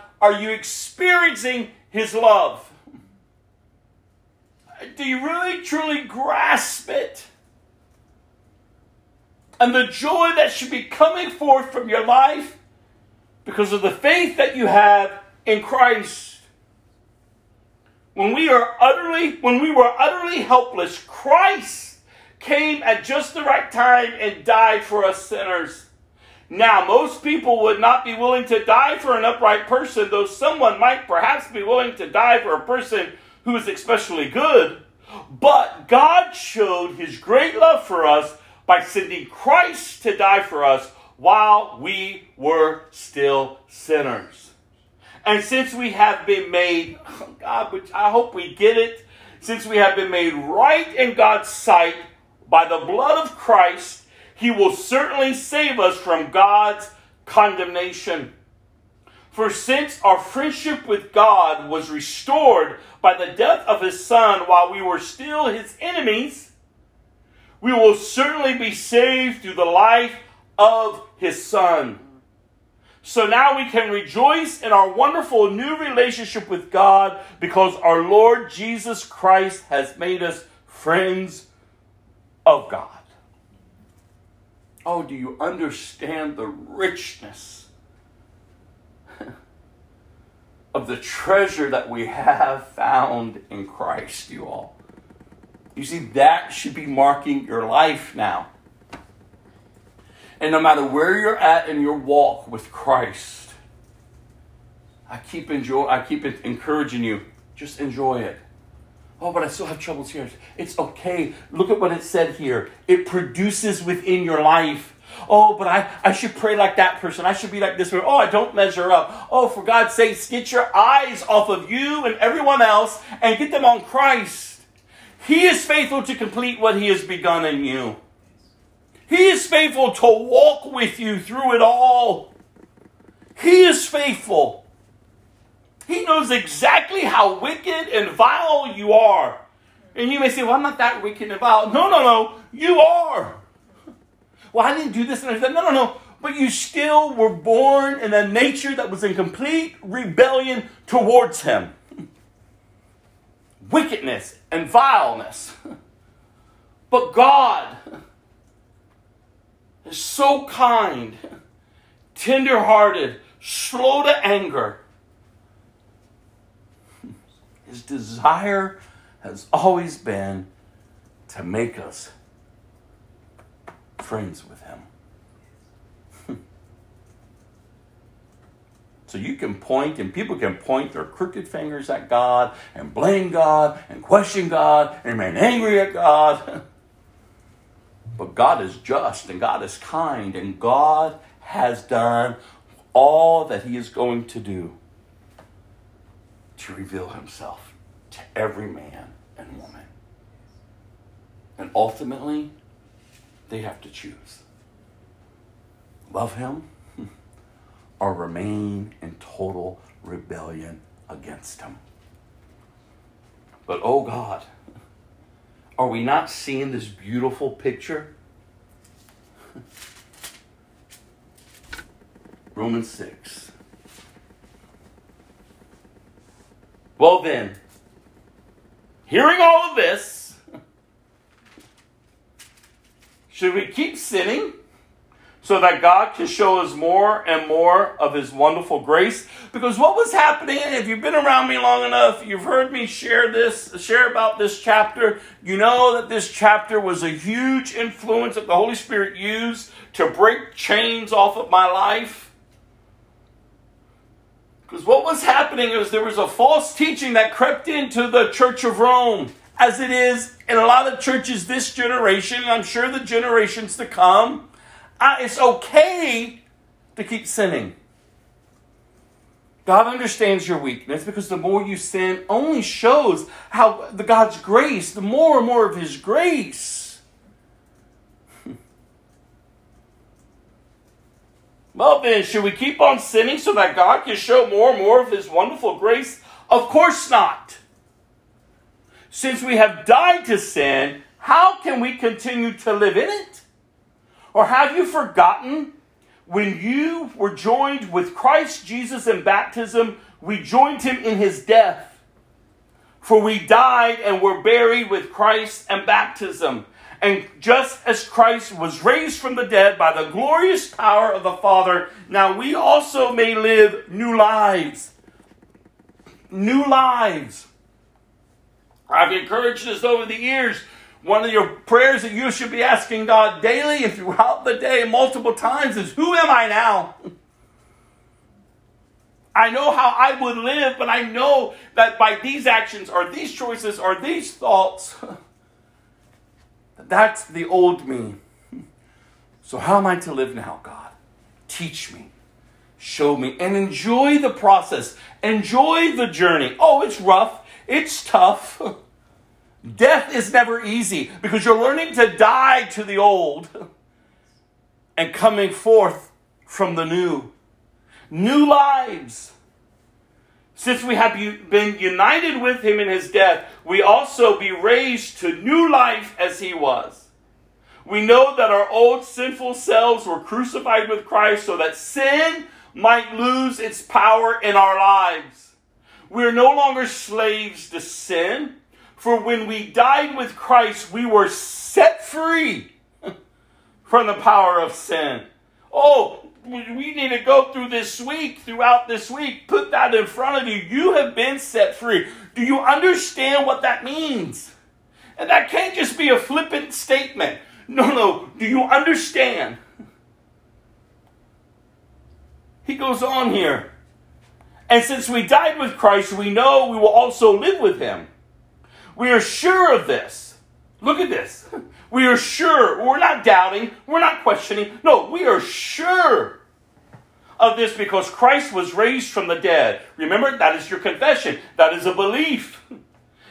are you experiencing his love? Do you really truly grasp it? And the joy that should be coming forth from your life because of the faith that you have in Christ. When we are utterly, when we were utterly helpless, Christ came at just the right time and died for us sinners. Now, most people would not be willing to die for an upright person, though someone might perhaps be willing to die for a person who is especially good. But God showed his great love for us by sending Christ to die for us while we were still sinners. And since we have been made, oh God, which I hope we get it, since we have been made right in God's sight by the blood of Christ, He will certainly save us from God's condemnation. For since our friendship with God was restored by the death of His Son while we were still His enemies, we will certainly be saved through the life of His Son. So now we can rejoice in our wonderful new relationship with God because our Lord Jesus Christ has made us friends of God. Oh, do you understand the richness (laughs) of the treasure that we have found in Christ, you all? You see, that should be marking your life now. And no matter where you're at in your walk with Christ, I keep enjoy I keep encouraging you. Just enjoy it. Oh, but I still have troubles here. It's okay. Look at what it said here. It produces within your life. Oh, but I, I should pray like that person. I should be like this person. Oh, I don't measure up. Oh, for God's sake, get your eyes off of you and everyone else and get them on Christ. He is faithful to complete what He has begun in you. He is faithful to walk with you through it all. He is faithful. He knows exactly how wicked and vile you are. And you may say, Well, I'm not that wicked and vile. No, no, no. You are. Well, I didn't do this and I said, No, no, no. But you still were born in a nature that was in complete rebellion towards Him. (laughs) Wickedness and vileness. (laughs) But God is so kind, tenderhearted, slow to anger. His desire has always been to make us friends with Him. (laughs) So you can point, and people can point their crooked fingers at God and blame God and question God and remain angry at God. (laughs) But God is just and God is kind, and God has done all that He is going to do to reveal Himself to every man and woman. And ultimately, they have to choose love Him (laughs) or remain in total rebellion against Him. But oh God, are we not seeing this beautiful picture? (laughs) Romans 6. Well, then, hearing all of this, should we keep sinning? so that God can show us more and more of His wonderful grace. Because what was happening, if you've been around me long enough, you've heard me share this, share about this chapter. You know that this chapter was a huge influence that the Holy Spirit used to break chains off of my life. Because what was happening is there was a false teaching that crept into the Church of Rome, as it is in a lot of churches this generation, and I'm sure the generations to come uh, it's okay to keep sinning. God understands your weakness because the more you sin only shows how the God's grace, the more and more of his grace. Well, then, should we keep on sinning so that God can show more and more of His wonderful grace? Of course not. Since we have died to sin, how can we continue to live in it? Or have you forgotten when you were joined with Christ Jesus in baptism, we joined him in his death? For we died and were buried with Christ in baptism. And just as Christ was raised from the dead by the glorious power of the Father, now we also may live new lives. New lives. I've encouraged us over the years. One of your prayers that you should be asking God daily and throughout the day, multiple times, is Who am I now? I know how I would live, but I know that by these actions or these choices or these thoughts, (laughs) that's the old me. So, how am I to live now, God? Teach me, show me, and enjoy the process. Enjoy the journey. Oh, it's rough, it's tough. Death is never easy because you're learning to die to the old and coming forth from the new new lives. Since we have been united with him in his death, we also be raised to new life as he was. We know that our old sinful selves were crucified with Christ so that sin might lose its power in our lives. We are no longer slaves to sin, for when we died with Christ, we were set free (laughs) from the power of sin. Oh, we need to go through this week, throughout this week, put that in front of you. You have been set free. Do you understand what that means? And that can't just be a flippant statement. No, no. Do you understand? He goes on here. And since we died with Christ, we know we will also live with him. We are sure of this. Look at this. (laughs) We are sure. We're not doubting. We're not questioning. No, we are sure of this because Christ was raised from the dead. Remember, that is your confession. That is a belief.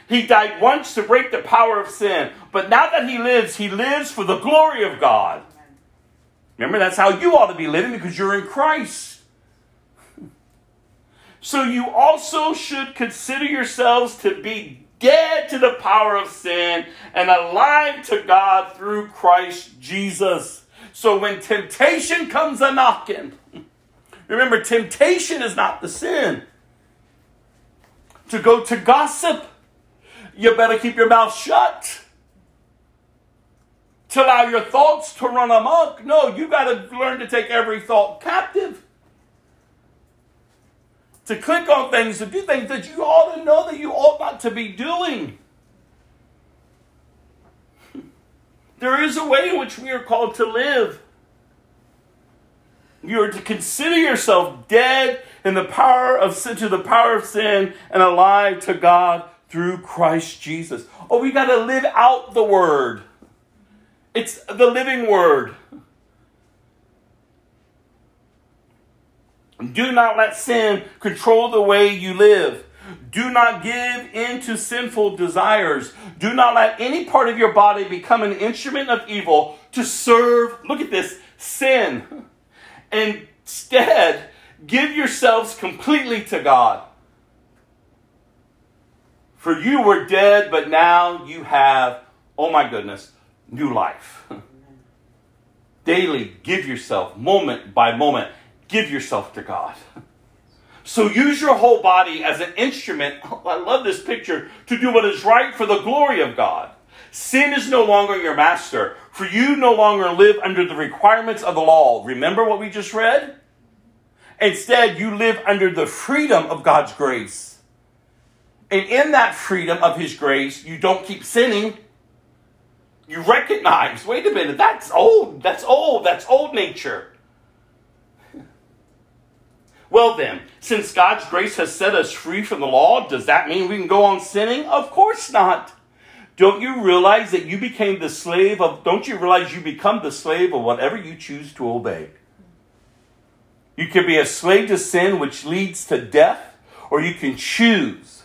He died once to break the power of sin. But now that he lives, he lives for the glory of God. Remember, that's how you ought to be living because you're in Christ. (laughs) So you also should consider yourselves to be dead to the power of sin and alive to God through Christ Jesus. So when temptation comes a knocking, (laughs) remember, temptation is not the sin. To go to gossip, you better keep your mouth shut. To allow your thoughts to run amok, no, you got to learn to take every thought captive to click on things, to do things that you ought to know that you ought not to be doing. (laughs) There is a way in which we are called to live. You are to consider yourself dead in the power of sin, to the power of sin and alive to God through Christ Jesus. Oh, we got to live out the word. It's the living word. Do not let sin control the way you live. Do not give in to sinful desires. Do not let any part of your body become an instrument of evil to serve, look at this, sin. Instead, give yourselves completely to God. For you were dead, but now you have, oh my goodness, new life. (laughs) Daily give yourself, moment by moment give yourself to God. So use your whole body as an instrument, (laughs) I love this picture, to do what is right for the glory of God. Sin is no longer your master, for you no longer live under the requirements of the law. Remember what we just read? Instead, you live under the freedom of God's grace. And in that freedom of His grace, you don't keep sinning. You recognize, wait a minute, that's old, that's old, that's old nature. Well, then, since God's grace has set us free from the law, does that mean we can go on sinning? Of course not. Don't you realize that you became the slave of, don't you realize you become the slave of whatever you choose to obey? You can be a slave to sin, which leads to death, or you can choose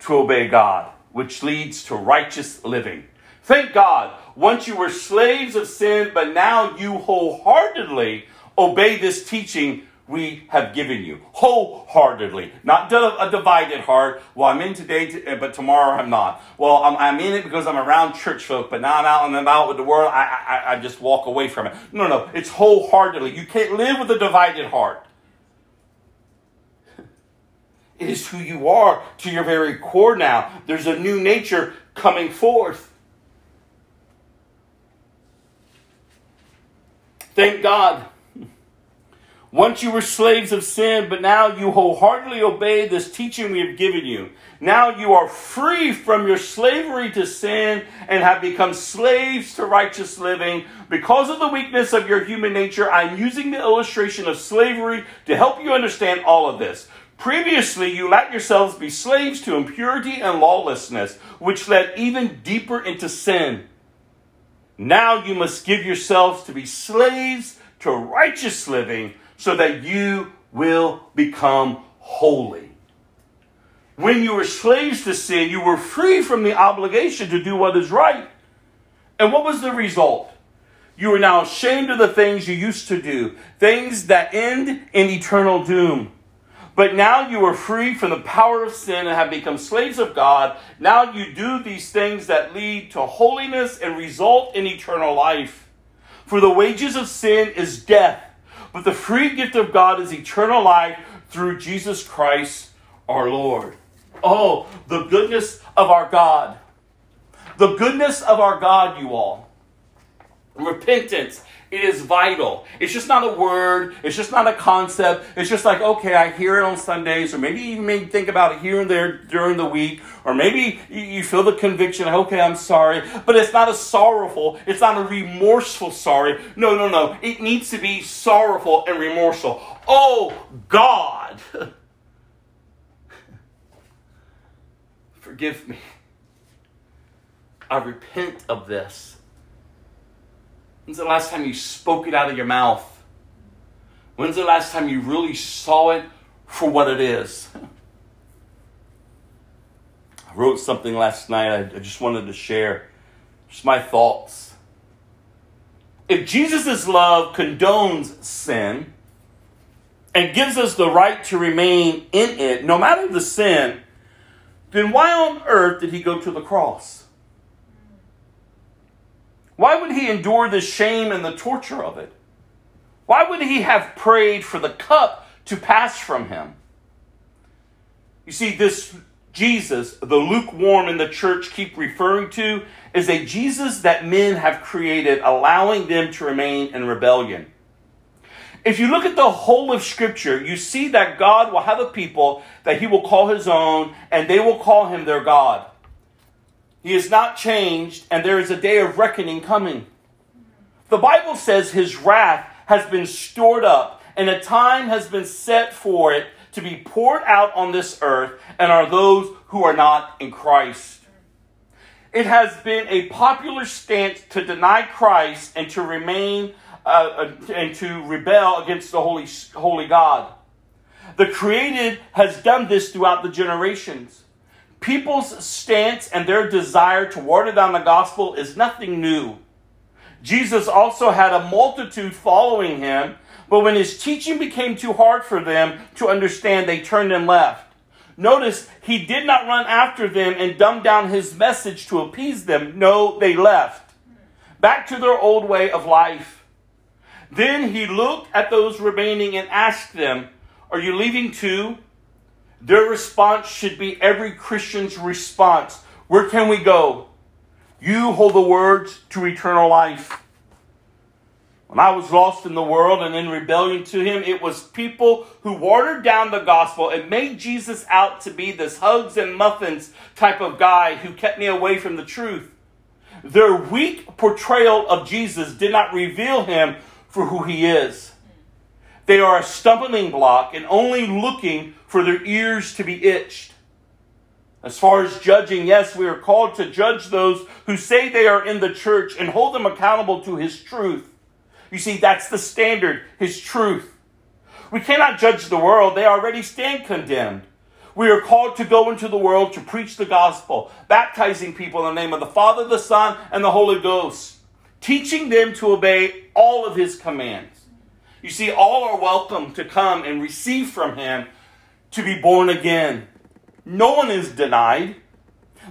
to obey God, which leads to righteous living. Thank God, once you were slaves of sin, but now you wholeheartedly obey this teaching we have given you wholeheartedly, not a divided heart. Well, I'm in today, eh, but tomorrow I'm not. Well, I'm, I'm, in it because I'm around church folk, but now I'm out and I'm out with the world. I, I, I just walk away from it. No, no, it's wholeheartedly. You can't live with a divided heart. (laughs) It is who you are to your very core now. There's a new nature coming forth. Thank God. Once you were slaves of sin, but now you wholeheartedly obey this teaching we have given you. Now you are free from your slavery to sin and have become slaves to righteous living. Because of the weakness of your human nature, I'm using the illustration of slavery to help you understand all of this. Previously, you let yourselves be slaves to impurity and lawlessness, which led even deeper into sin. Now you must give yourselves to be slaves to righteous living so that you will become holy. When you were slaves to sin, you were free from the obligation to do what is right. And what was the result? You are now ashamed of the things you used to do, things that end in eternal doom. But now you are free from the power of sin and have become slaves of God. Now you do these things that lead to holiness and result in eternal life. For the wages of sin is death, but the free gift of God is eternal life through Jesus Christ our Lord. Oh, the goodness of our God. The goodness of our God, you all. Repentance it is vital. It's just not a word. It's just not a concept. It's just like, okay, I hear it on Sundays, or maybe you may think about it here and there during the week, or maybe you feel the conviction, okay, I'm sorry. But it's not a sorrowful, it's not a remorseful sorry. No, no, no. It needs to be sorrowful and remorseful. Oh, God. (laughs) Forgive me. I repent of this. When's the last time you spoke it out of your mouth? When's the last time you really saw it for what it is? (laughs) I wrote something last night I just wanted to share. Just my thoughts. If Jesus' love condones sin and gives us the right to remain in it, no matter the sin, then why on earth did he go to the cross? Why would he endure the shame and the torture of it? Why would he have prayed for the cup to pass from him? You see, this Jesus, the lukewarm in the church keep referring to, is a Jesus that men have created, allowing them to remain in rebellion. If you look at the whole of Scripture, you see that God will have a people that he will call his own, and they will call him their God. He is not changed, and there is a day of reckoning coming. The Bible says his wrath has been stored up, and a time has been set for it to be poured out on this earth, and are those who are not in Christ. It has been a popular stance to deny Christ and to remain uh, uh and to rebel against the holy, holy God. The created has done this throughout the generations. People's stance and their desire to water down the gospel is nothing new. Jesus also had a multitude following him, but when his teaching became too hard for them to understand, they turned and left. Notice he did not run after them and dumb down his message to appease them. No, they left. Back to their old way of life. Then he looked at those remaining and asked them, Are you leaving too? Their response should be every Christian's response. Where can we go? You hold the words to eternal life. When I was lost in the world and in rebellion to him, it was people who watered down the gospel and made Jesus out to be this hugs and muffins type of guy who kept me away from the truth. Their weak portrayal of Jesus did not reveal him for who he is. They are a stumbling block and only looking for their ears to be itched. As far as judging, yes, we are called to judge those who say they are in the church and hold them accountable to His truth. You see, that's the standard, His truth. We cannot judge the world, they already stand condemned. We are called to go into the world to preach the gospel, baptizing people in the name of the Father, the Son, and the Holy Ghost, teaching them to obey all of His commands. You see, all are welcome to come and receive from him to be born again. No one is denied.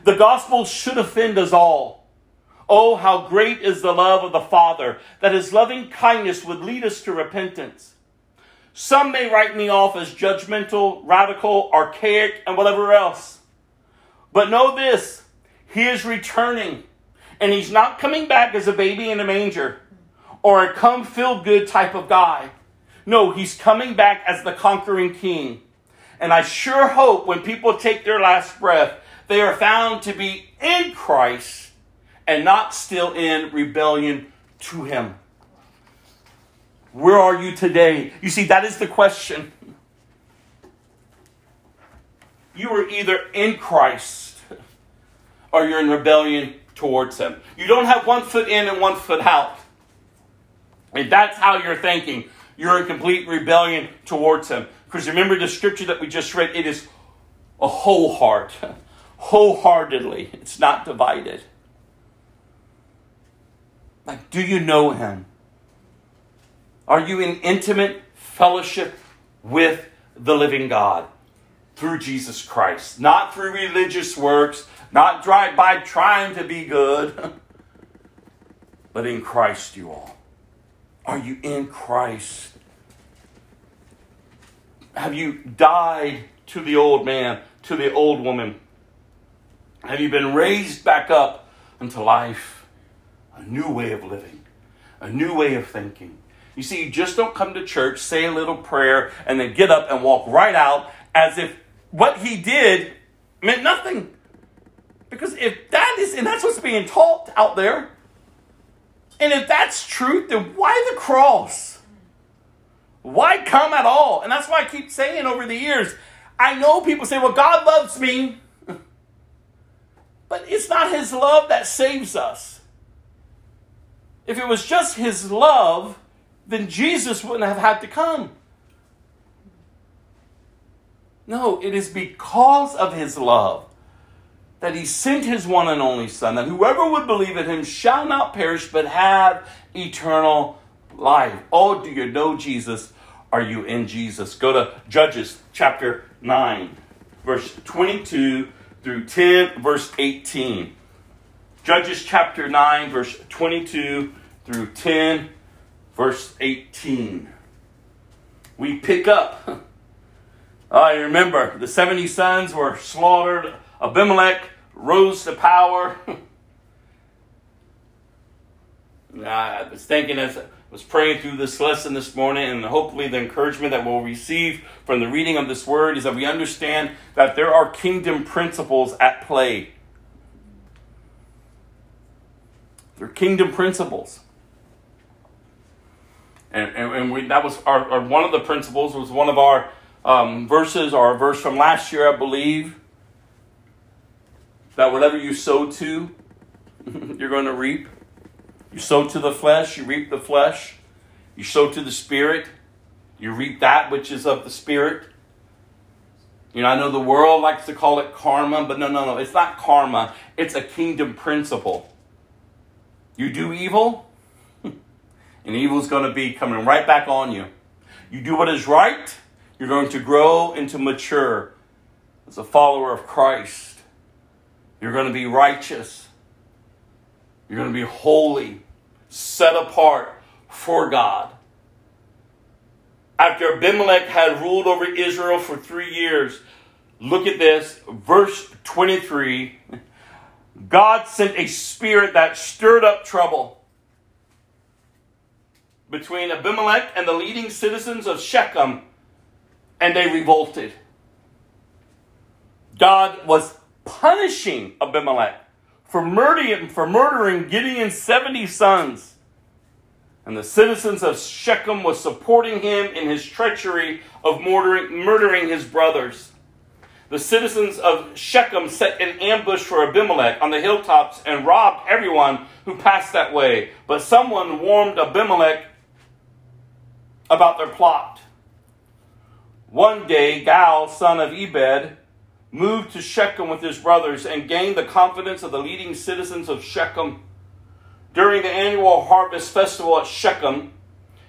The gospel should offend us all. Oh, how great is the love of the Father that his loving kindness would lead us to repentance. Some may write me off as judgmental, radical, archaic, and whatever else. But know this He is returning, and He's not coming back as a baby in a manger or a come feel good type of guy. No, He's coming back as the conquering king. And I sure hope when people take their last breath, they are found to be in Christ and not still in rebellion to Him. Where are you today? You see, that is the question. (laughs) You are either in Christ or you're in rebellion towards Him. You don't have one foot in and one foot out. And that's how you're thinking. You're in complete rebellion towards Him. Because remember the scripture that we just read, it is a whole heart, (laughs) wholeheartedly. It's not divided. Like, do you know Him? Are you in intimate fellowship with the living God through Jesus Christ? Not through religious works, not by trying to be good, (laughs) but in Christ you are. Are you in Christ? Have you died to the old man, to the old woman? Have you been raised back up into life? A new way of living, a new way of thinking you see, you just don't come to church, say a little prayer, and then get up and walk right out as if what he did meant nothing. Because if that is, and that's what's being taught out there, and if that's truth, then why the cross? Why come at all? And that's why I keep saying over the years, I know people say, well, God loves me. (laughs) But it's not His love that saves us. If it was just His love, then Jesus wouldn't have had to come. No, it is because of his love that he sent his one and only Son, that whoever would believe in him shall not perish but have eternal life. Oh, do you know Jesus? Are you in Jesus? Go to Judges chapter 9, verse 22 through 10, verse 18. Judges chapter 9, verse 22 through 10, verse 18. We pick up. (laughs) I remember the 70 sons were slaughtered. Abimelech rose to power. (laughs) I was thinking as I was praying through this lesson this morning, and hopefully the encouragement that we'll receive from the reading of this word is that we understand that there are kingdom principles at play. They're kingdom principles and, and, and we, that was our, our, one of the principles was one of our um, verses a verse from last year, I believe. That whatever you sow to, (laughs) you're going to reap. You sow to the flesh, you reap the flesh. You sow to the spirit, you reap that which is of the spirit. You know, I know the world likes to call it karma, but no, no, no. It's not karma. It's a kingdom principle. You do evil, (laughs) and evil's going to be coming right back on you. You do what is right, you're going to grow into mature as a follower of Christ. You're going to be righteous. You're going to be holy, set apart for God. After Abimelech had ruled over Israel for three years, look at this, verse 23. God sent a spirit that stirred up trouble between Abimelech and the leading citizens of Shechem, and they revolted. God was punishing Abimelech for murdering, for murdering Gideon's 70 sons. And the citizens of Shechem was supporting him in his treachery of murdering, murdering his brothers. The citizens of Shechem set an ambush for Abimelech on the hilltops and robbed everyone who passed that way. But someone warned Abimelech about their plot. One day, Gaal, son of Ebed, moved to Shechem with his brothers and gained the confidence of the leading citizens of Shechem. During the annual harvest festival at Shechem,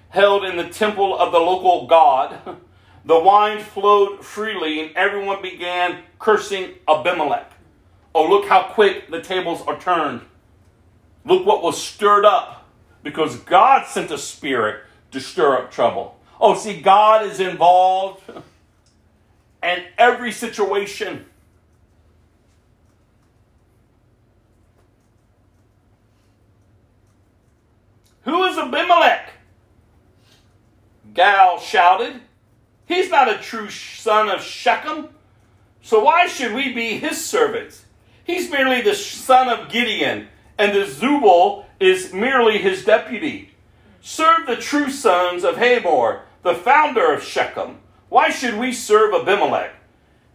held in the temple of the local god. The wine flowed freely, and everyone began cursing Abimelech. Oh, look how quick the tables are turned. Look what was stirred up because God sent a spirit to stir up trouble. Oh, see, God is involved (laughs) in every situation. Who is Abimelech? Gaal shouted. He's not a true son of Shechem. So why should we be his servants? He's merely the son of Gideon, and the Zubal is merely his deputy. Serve the true sons of Hamor, the founder of Shechem. Why should we serve Abimelech?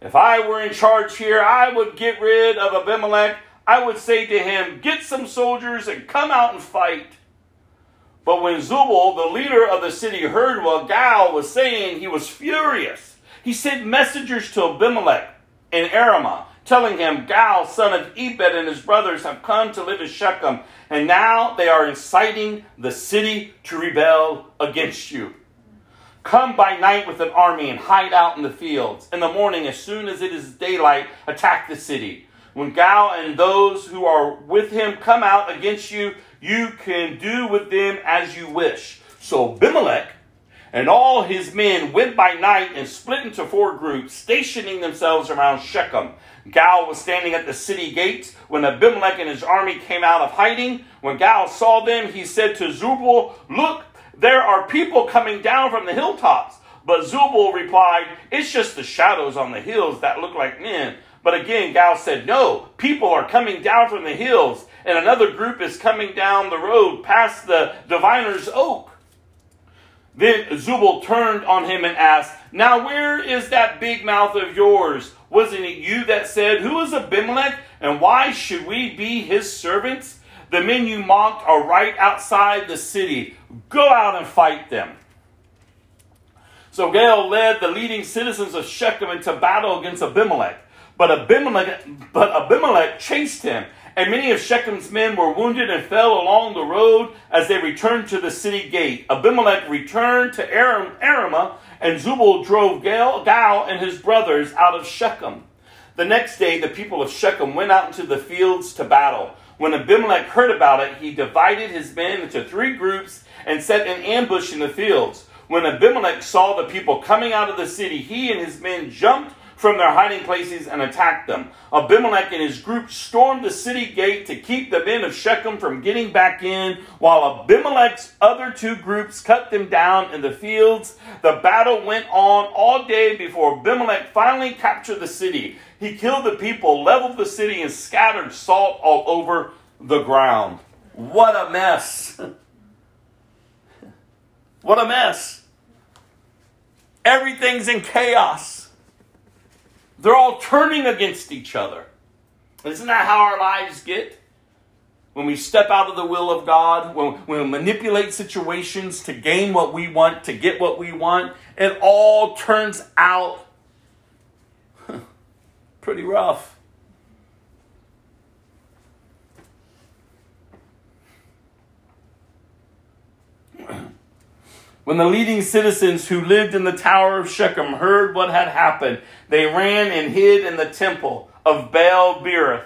If I were in charge here, I would get rid of Abimelech. I would say to him, Get some soldiers and come out and fight. But when Zubal, the leader of the city, heard what Gaal was saying, he was furious. He sent messengers to Abimelech in Arumah, telling him, Gaal, son of Ebed, and his brothers have come to live in Shechem, and now they are inciting the city to rebel against you. Come by night with an army and hide out in the fields. In the morning, as soon as it is daylight, attack the city. When Gaal and those who are with him come out against you, you can do with them as you wish. So Abimelech and all his men went by night and split into four groups, stationing themselves around Shechem. Gaal was standing at the city gates when Abimelech and his army came out of hiding. When Gaal saw them, he said to Zubal, Look, there are people coming down from the hilltops. But Zubal replied, It's just the shadows on the hills that look like men. But again, Gaal said, No, people are coming down from the hills, and another group is coming down the road past the diviner's oak. Then Zubal turned on him and asked, Now where is that big mouth of yours? Wasn't it you that said, Who is Abimelech, and why should we be his servants? The men you mocked are right outside the city. Go out and fight them. So Gaal led the leading citizens of Shechem into battle against Abimelech. But Abimelech, but Abimelech chased him, and many of Shechem's men were wounded and fell along the road as they returned to the city gate. Abimelech returned to Aram, Arumah, and Zubal drove Gaal, Gaal and his brothers out of Shechem. The next day, the people of Shechem went out into the fields to battle. When Abimelech heard about it, he divided his men into three groups and set an ambush in the fields. When Abimelech saw the people coming out of the city, he and his men jumped from their hiding places and attacked them. Abimelech and his group stormed the city gate to keep the men of Shechem from getting back in, while Abimelech's other two groups cut them down in the fields. The battle went on all day before Abimelech finally captured the city. He killed the people, leveled the city, and scattered salt all over the ground. What a mess! (laughs) what a mess! Everything's in chaos. They're all turning against each other. Isn't that how our lives get? When we step out of the will of God, when, when we manipulate situations to gain what we want, to get what we want, it all turns out (laughs) pretty rough. When the leading citizens who lived in the Tower of Shechem heard what had happened, they ran and hid in the temple of Baal Berith.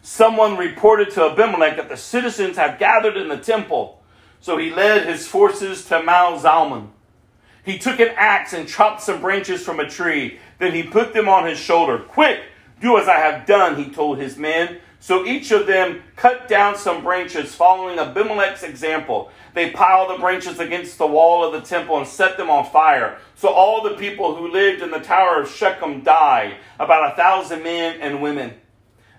Someone reported to Abimelech that the citizens had gathered in the temple, so he led his forces to Mount Zalmon. He took an axe and chopped some branches from a tree. Then he put them on his shoulder. Quick, do as I have done, he told his men. So each of them cut down some branches, following Abimelech's example. They piled the branches against the wall of the temple and set them on fire. So all the people who lived in the tower of Shechem died, about a thousand men and women.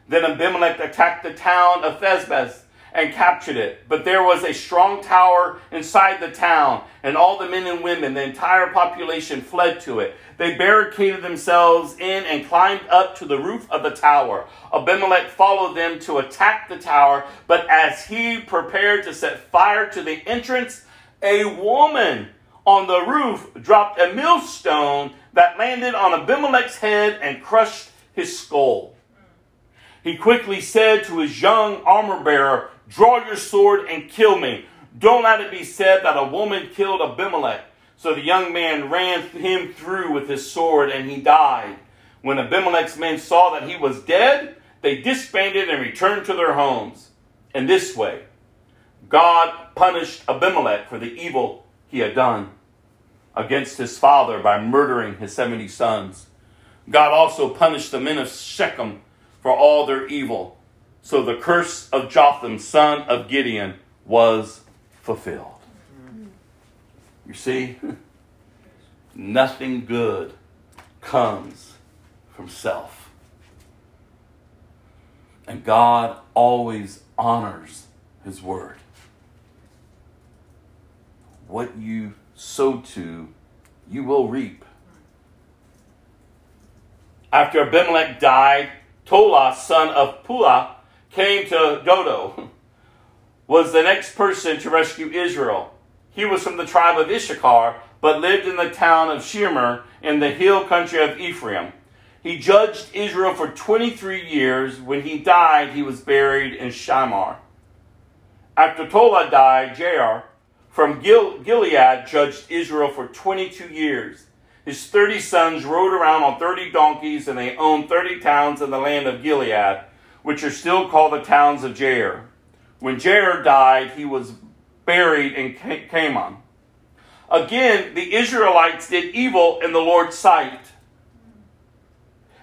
Then Abimelech attacked the town of Thebez and captured it. But there was a strong tower inside the town, and all the men and women, the entire population, fled to it. They barricaded themselves in and climbed up to the roof of the tower. Abimelech followed them to attack the tower, but as he prepared to set fire to the entrance, a woman on the roof dropped a millstone that landed on Abimelech's head and crushed his skull. He quickly said to his young armor bearer, Draw your sword and kill me. Don't let it be said that a woman killed Abimelech. So the young man ran him through with his sword, and he died. When Abimelech's men saw that he was dead, they disbanded and returned to their homes. In this way, God punished Abimelech for the evil he had done against his father by murdering his 70 sons. God also punished the men of Shechem for all their evil. So the curse of Jotham, son of Gideon, was fulfilled. You see, (laughs) nothing good comes from self. And God always honors his word. What you sow to, you will reap. After Abimelech died, Tola, son of Puah, came to Dodo, (laughs) was the next person to rescue Israel. He was from the tribe of Issachar, but lived in the town of Shamir in the hill country of Ephraim. He judged Israel for 23 years. When he died, he was buried in Shamir. After Tola died, Jair from Gil- Gilead judged Israel for 22 years. His 30 sons rode around on 30 donkeys, and they owned 30 towns in the land of Gilead, which are still called the towns of Jair. When Jair died, he was buried in Kamon. Again, the Israelites did evil in the Lord's sight.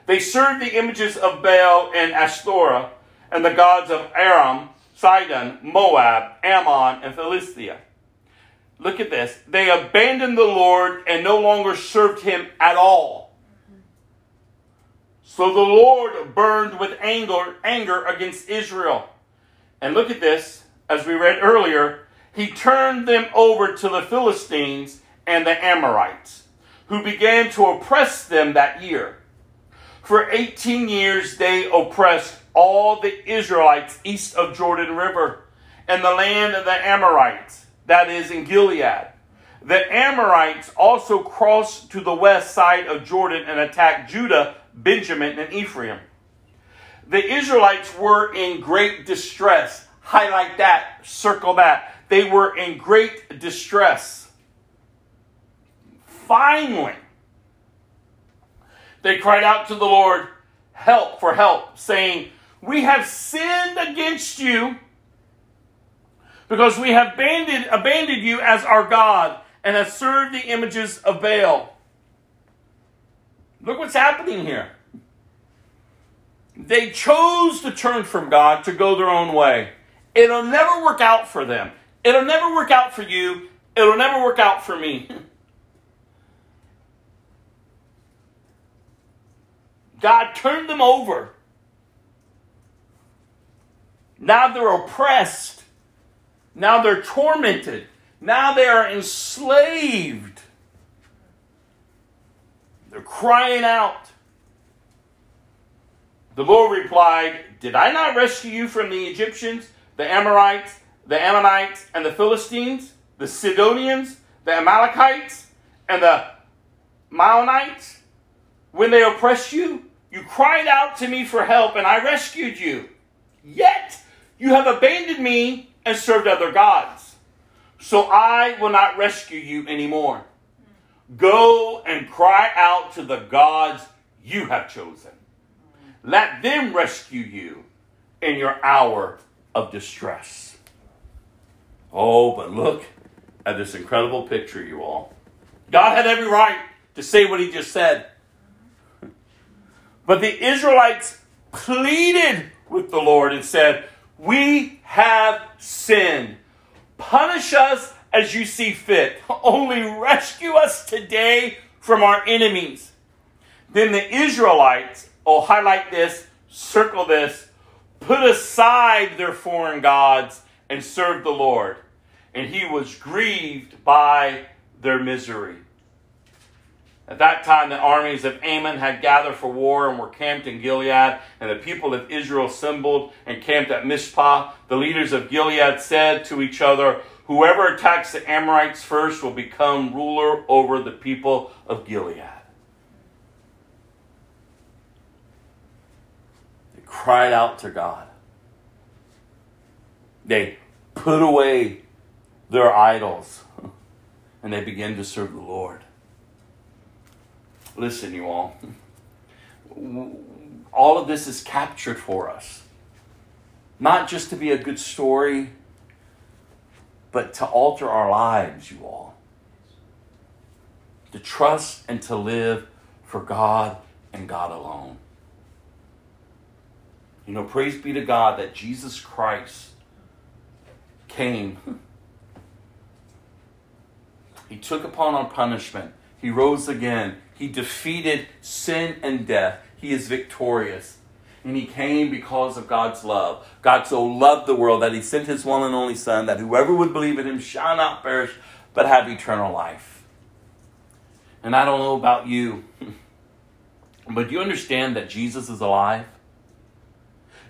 They served the images of Baal and Ashtoreth and the gods of Aram, Sidon, Moab, Ammon, and Philistia. Look at this. They abandoned the Lord and no longer served him at all. So the Lord burned with anger, anger against Israel. And look at this, as we read earlier, he turned them over to the Philistines and the Amorites, who began to oppress them that year. For 18 years they oppressed all the Israelites east of Jordan River and the land of the Amorites, that is in Gilead. The Amorites also crossed to the west side of Jordan and attacked Judah, Benjamin, and Ephraim. The Israelites were in great distress. Highlight that, circle that. They were in great distress. Finally, they cried out to the Lord, help for help, saying, We have sinned against you because we have abandoned, abandoned you as our God and have served the images of Baal. Look what's happening here. They chose to turn from God to go their own way. It'll never work out for them. It'll never work out for you. It'll never work out for me. (laughs) God turned them over. Now they're oppressed. Now they're tormented. Now they are enslaved. They're crying out. The Lord replied, Did I not rescue you from the Egyptians, the Amorites, the Ammonites, and the Philistines, the Sidonians, the Amalekites, and the Maonites? When they oppressed you, you cried out to me for help, and I rescued you. Yet you have abandoned me and served other gods. So I will not rescue you anymore. Go and cry out to the gods you have chosen. Let them rescue you in your hour of distress. Oh, but look at this incredible picture, you all. God had every right to say what he just said. But the Israelites pleaded with the Lord and said, We have sinned. Punish us as you see fit. Only rescue us today from our enemies. Then the Israelites, oh, highlight this, circle this, put aside their foreign gods and serve the Lord. And he was grieved by their misery. At that time, the armies of Ammon had gathered for war and were camped in Gilead, and the people of Israel assembled and camped at Mizpah. The leaders of Gilead said to each other, Whoever attacks the Amorites first will become ruler over the people of Gilead. They cried out to God. They put away their idols and they begin to serve the Lord. Listen, you all. All of this is captured for us. Not just to be a good story, but to alter our lives, you all. To trust and to live for God and God alone. You know, praise be to God that Jesus Christ came. He took upon our punishment. He rose again. He defeated sin and death. He is victorious. And he came because of God's love. God so loved the world that he sent his one and only Son, that whoever would believe in him shall not perish, but have eternal life. And I don't know about you, (laughs) but do you understand that Jesus is alive?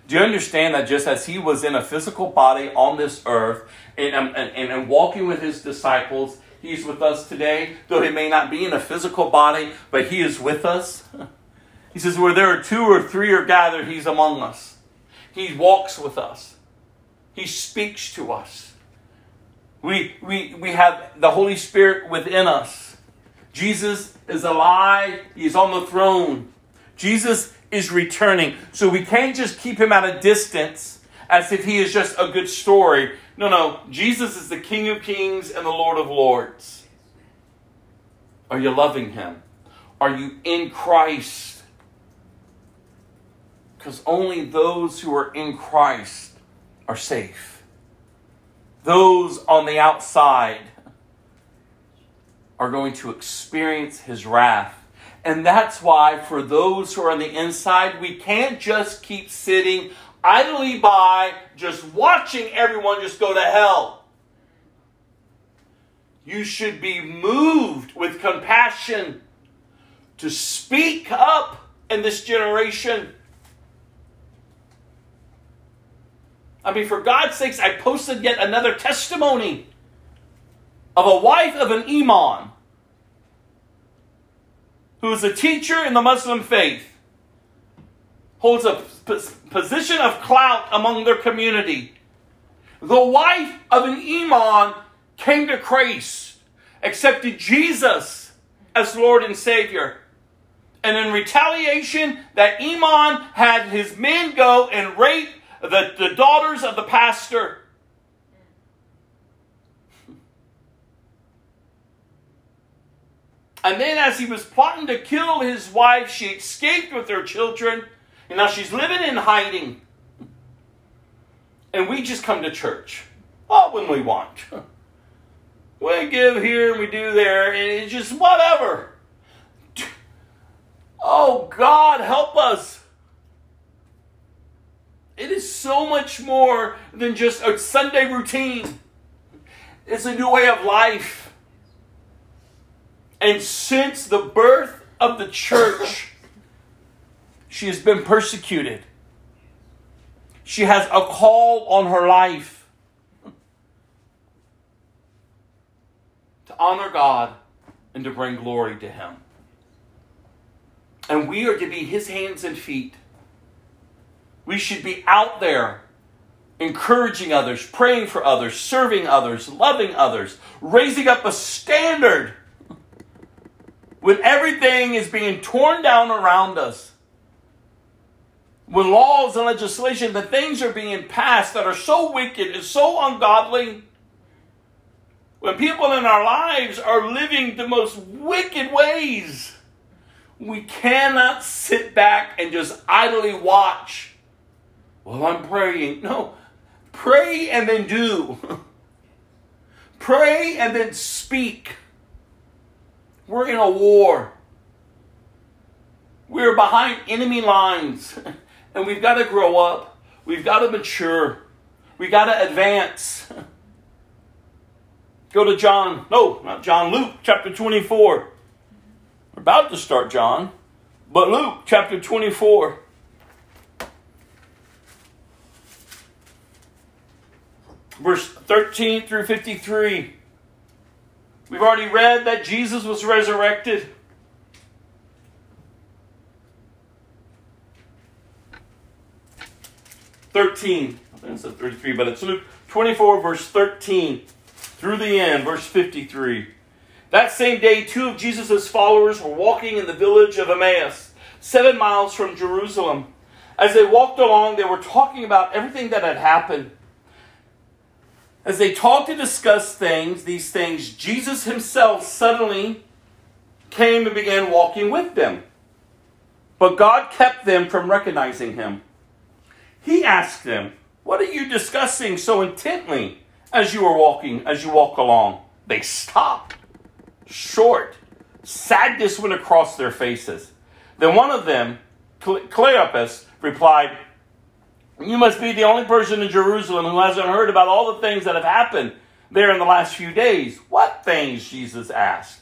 Do you understand that just as he was in a physical body on this earth and, and, and, walking with his disciples, he's with us today, though he may not be in a physical body, but he is with us? (laughs) He says, Where there are two or three are gathered, He's among us. He walks with us, He speaks to us. We, we, we have the Holy Spirit within us. Jesus is alive, He's on the throne. Jesus is returning. So we can't just keep Him at a distance as if He is just a good story. No, no. Jesus is the King of kings and the Lord of lords. Are you loving Him? Are you in Christ? Because only those who are in Christ are safe. Those on the outside are going to experience his wrath. And that's why, for those who are on the inside, we can't just keep sitting idly by, just watching everyone just go to hell. You should be moved with compassion to speak up in this generation I mean, for God's sakes, I posted yet another testimony of a wife of an imam who is a teacher in the Muslim faith, holds a position of clout among their community. The wife of an imam came to Christ, accepted Jesus as Lord and Savior. And in retaliation, that imam had his men go and rape the, the daughters of the pastor. And then, as he was plotting to kill his wife, she escaped with her children. And now she's living in hiding. And we just come to church. Oh, when we want. We give here and we do there, and it's just whatever. Oh, God, help us. It is so much more than just a Sunday routine. It's a new way of life. And since the birth of the church, she has been persecuted. She has a call on her life to honor God and to bring glory to Him. And we are to be His hands and feet we should be out there encouraging others, praying for others, serving others, loving others, raising up a standard when everything is being torn down around us. When laws and legislation, the things are being passed that are so wicked and so ungodly. When people in our lives are living the most wicked ways, we cannot sit back and just idly watch well, I'm praying. No, pray and then do. (laughs) pray and then speak. We're in a war. We're behind enemy lines. (laughs) And we've got to grow up. We've got to mature. We've got to advance. (laughs) Go to John. No, not John. Luke chapter 24. We're about to start John. But Luke chapter 24. verse 13 through 53. We've already read that Jesus was resurrected. Thirteen. I think it said 33, but it's Luke 24, verse 13. through the end, verse 53. That same day, two of Jesus' followers were walking in the village of Emmaus, seven miles from Jerusalem. As they walked along, they were talking about everything that had happened. As they talked and discussed things, these things, Jesus himself suddenly came and began walking with them. But God kept them from recognizing him. He asked them, What are you discussing so intently as you are walking, as you walk along? They stopped, short. Sadness went across their faces. Then one of them, Cleopas, replied, You must be the only person in Jerusalem who hasn't heard about all the things that have happened there in the last few days. What things? Jesus asked.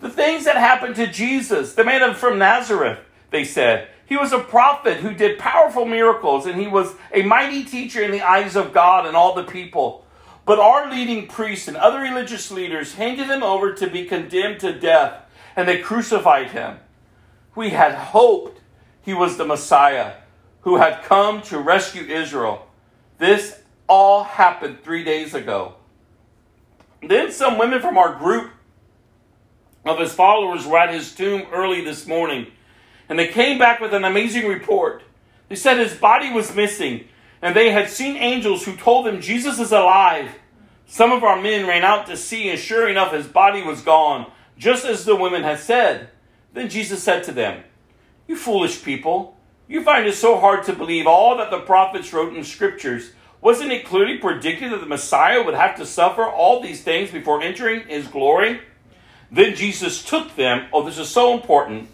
The things that happened to Jesus, the man from Nazareth, they said. He was a prophet who did powerful miracles, and he was a mighty teacher in the eyes of God and all the people. But our leading priests and other religious leaders handed him over to be condemned to death, and they crucified him. We had hoped he was the Messiah who had come to rescue Israel. This all happened three days ago. Then some women from our group of his followers were at his tomb early this morning, and they came back with an amazing report. They said his body was missing, and they had seen angels who told them Jesus is alive. Some of our men ran out to see, and sure enough, his body was gone, just as the women had said. Then Jesus said to them, You foolish people, you find it so hard to believe all that the prophets wrote in scriptures. Wasn't it clearly predicted that the Messiah would have to suffer all these things before entering his glory? Then Jesus took them, oh, this is so important,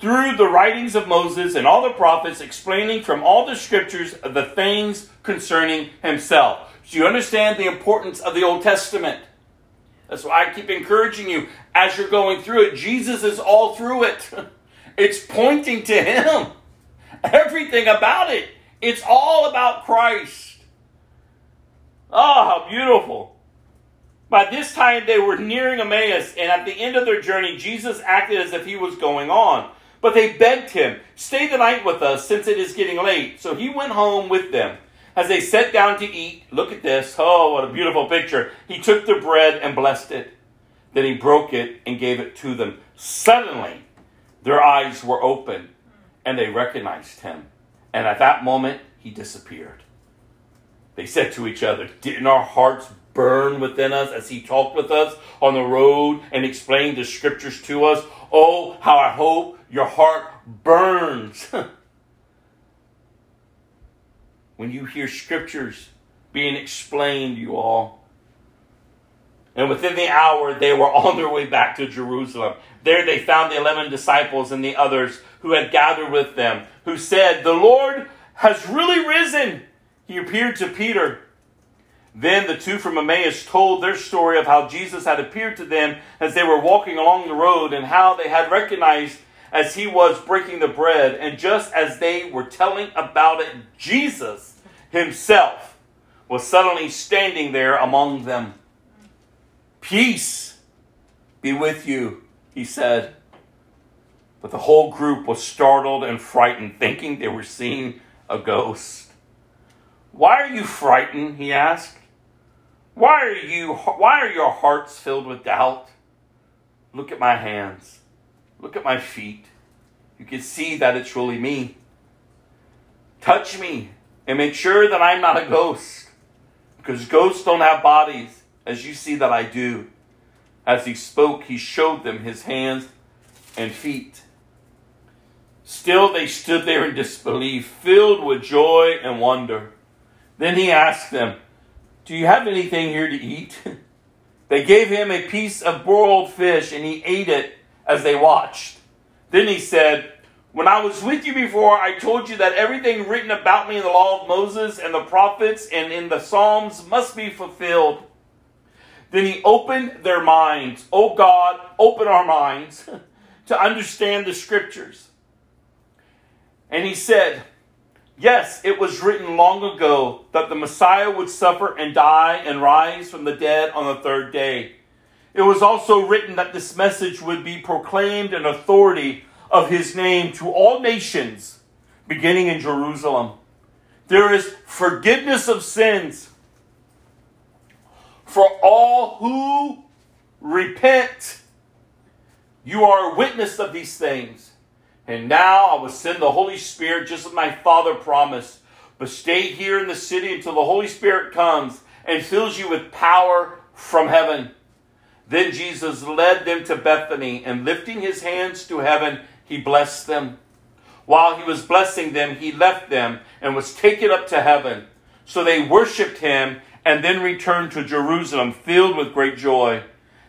through the writings of Moses and all the prophets, explaining from all the scriptures the things concerning himself. Do you understand the importance of the Old Testament? That's why I keep encouraging you as you're going through it. Jesus is all through it. (laughs) It's pointing to him. Everything about it. It's all about Christ. Oh, how beautiful. By this time, they were nearing Emmaus, and at the end of their journey, Jesus acted as if he was going on. But they begged him, Stay the night with us, since it is getting late. So he went home with them. As they sat down to eat, look at this. Oh, what a beautiful picture. He took the bread and blessed it. Then he broke it and gave it to them. Suddenly, their eyes were open, and they recognized him. And at that moment, he disappeared. They said to each other, Didn't our hearts burn within us as he talked with us on the road and explained the scriptures to us. Oh, how I hope your heart burns (laughs) when you hear scriptures being explained, you all. And within the hour, they were on their way back to Jerusalem. There they found the eleven disciples and the others who had gathered with them, who said, The Lord has really risen. He appeared to Peter then the two from Emmaus told their story of how Jesus had appeared to them as they were walking along the road and how they had recognized as he was breaking the bread. And just as they were telling about it, Jesus himself was suddenly standing there among them. Peace be with you, he said. But the whole group was startled and frightened, thinking they were seeing a ghost. Why are you frightened? he asked. Why are you why are your hearts filled with doubt? Look at my hands. Look at my feet. You can see that it's really me. Touch me and make sure that I'm not a ghost. Because ghosts don't have bodies, as you see that I do. As he spoke, he showed them his hands and feet. Still, they stood there in disbelief, filled with joy and wonder. Then he asked them, do you have anything here to eat? (laughs) they gave him a piece of broiled fish, and he ate it as they watched. Then he said, When I was with you before, I told you that everything written about me in the law of Moses and the prophets and in the Psalms must be fulfilled. Then he opened their minds. Oh God, open our minds (laughs) to understand the scriptures. And he said, Yes, it was written long ago that the Messiah would suffer and die and rise from the dead on the third day. It was also written that this message would be proclaimed in authority of his name to all nations, beginning in Jerusalem. There is forgiveness of sins for all who repent. You are a witness of these things. And now I will send the Holy Spirit just as my Father promised. But stay here in the city until the Holy Spirit comes and fills you with power from heaven. Then Jesus led them to Bethany, and lifting his hands to heaven, he blessed them. While he was blessing them, he left them and was taken up to heaven. So they worshiped him and then returned to Jerusalem filled with great joy.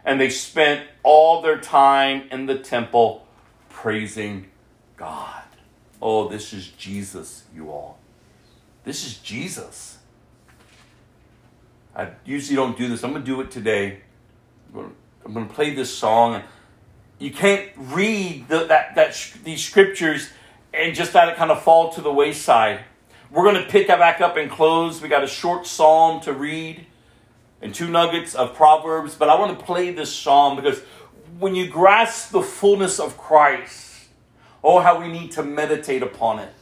And they spent all their time in the temple praising God. Oh, this is Jesus, you all. This is Jesus. I usually don't do this. I'm going to do it today. I'm going to play this song. You can't read the, that, that, these scriptures and just let it kind of fall to the wayside. We're going to pick that back up and close. We got a short psalm to read and two nuggets of Proverbs, but I want to play this psalm because when you grasp the fullness of Christ, oh, how we need to meditate upon it.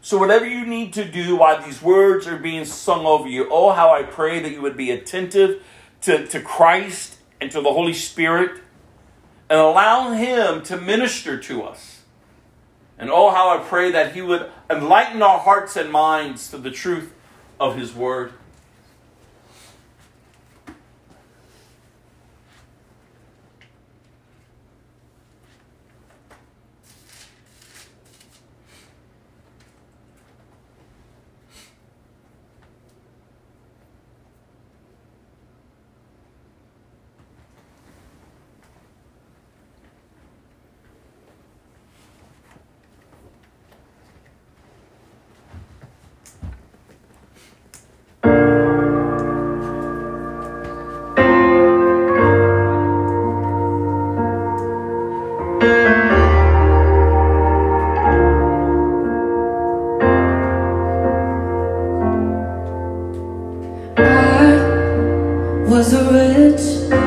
So, whatever you need to do while these words are being sung over you, oh, how I pray that you would be attentive to, to Christ and to the Holy Spirit and allow Him to minister to us. And oh, how I pray that He would enlighten our hearts and minds to the truth of His Word. was a rich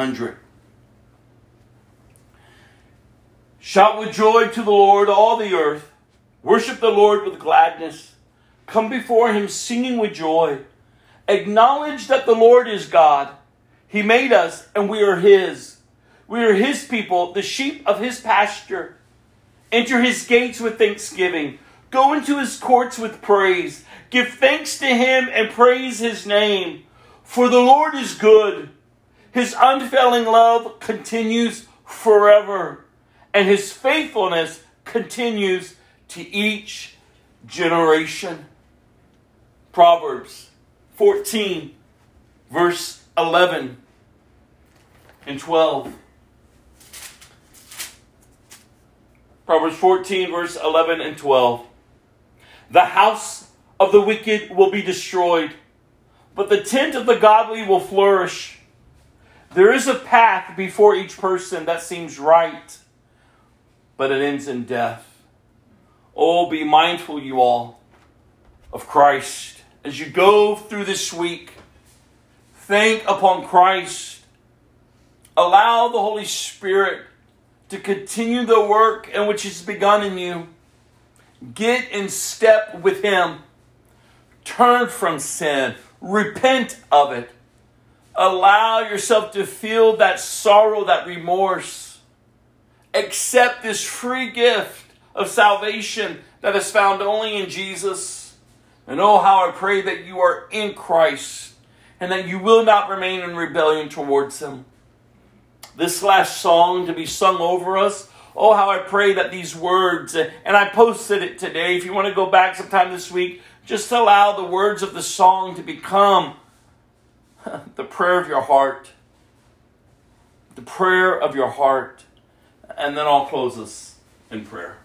100. Shout with joy to the Lord, all the earth. Worship the Lord with gladness. Come before him singing with joy. Acknowledge that the Lord is God. He made us, and we are his. We are his people, the sheep of his pasture. Enter his gates with thanksgiving. Go into his courts with praise. Give thanks to him and praise his name. For the Lord is good. His unfailing love continues forever, and his faithfulness continues to each generation. Proverbs 14, verse 11 and 12. Proverbs 14, verse 11 and 12. The house of the wicked will be destroyed, but the tent of the godly will flourish. There is a path before each person that seems right, but it ends in death. Oh, be mindful, you all, of Christ. As you go through this week, think upon Christ. Allow the Holy Spirit to continue the work in which He's begun in you. Get in step with Him. Turn from sin. Repent of it. Allow yourself to feel that sorrow, that remorse. Accept this free gift of salvation that is found only in Jesus. And oh, how I pray that you are in Christ and that you will not remain in rebellion towards Him. This last song to be sung over us. Oh, how I pray that these words, and I posted it today. If you want to go back sometime this week, just allow the words of the song to become (laughs) the prayer of your heart. The prayer of your heart. And then I'll close us in prayer.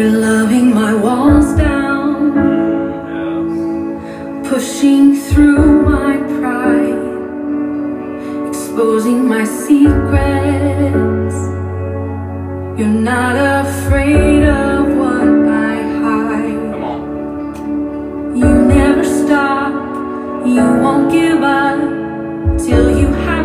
You're loving my walls down, pushing through my pride, exposing my secrets. You're not afraid of what I hide. You never stop, you won't give up till you have.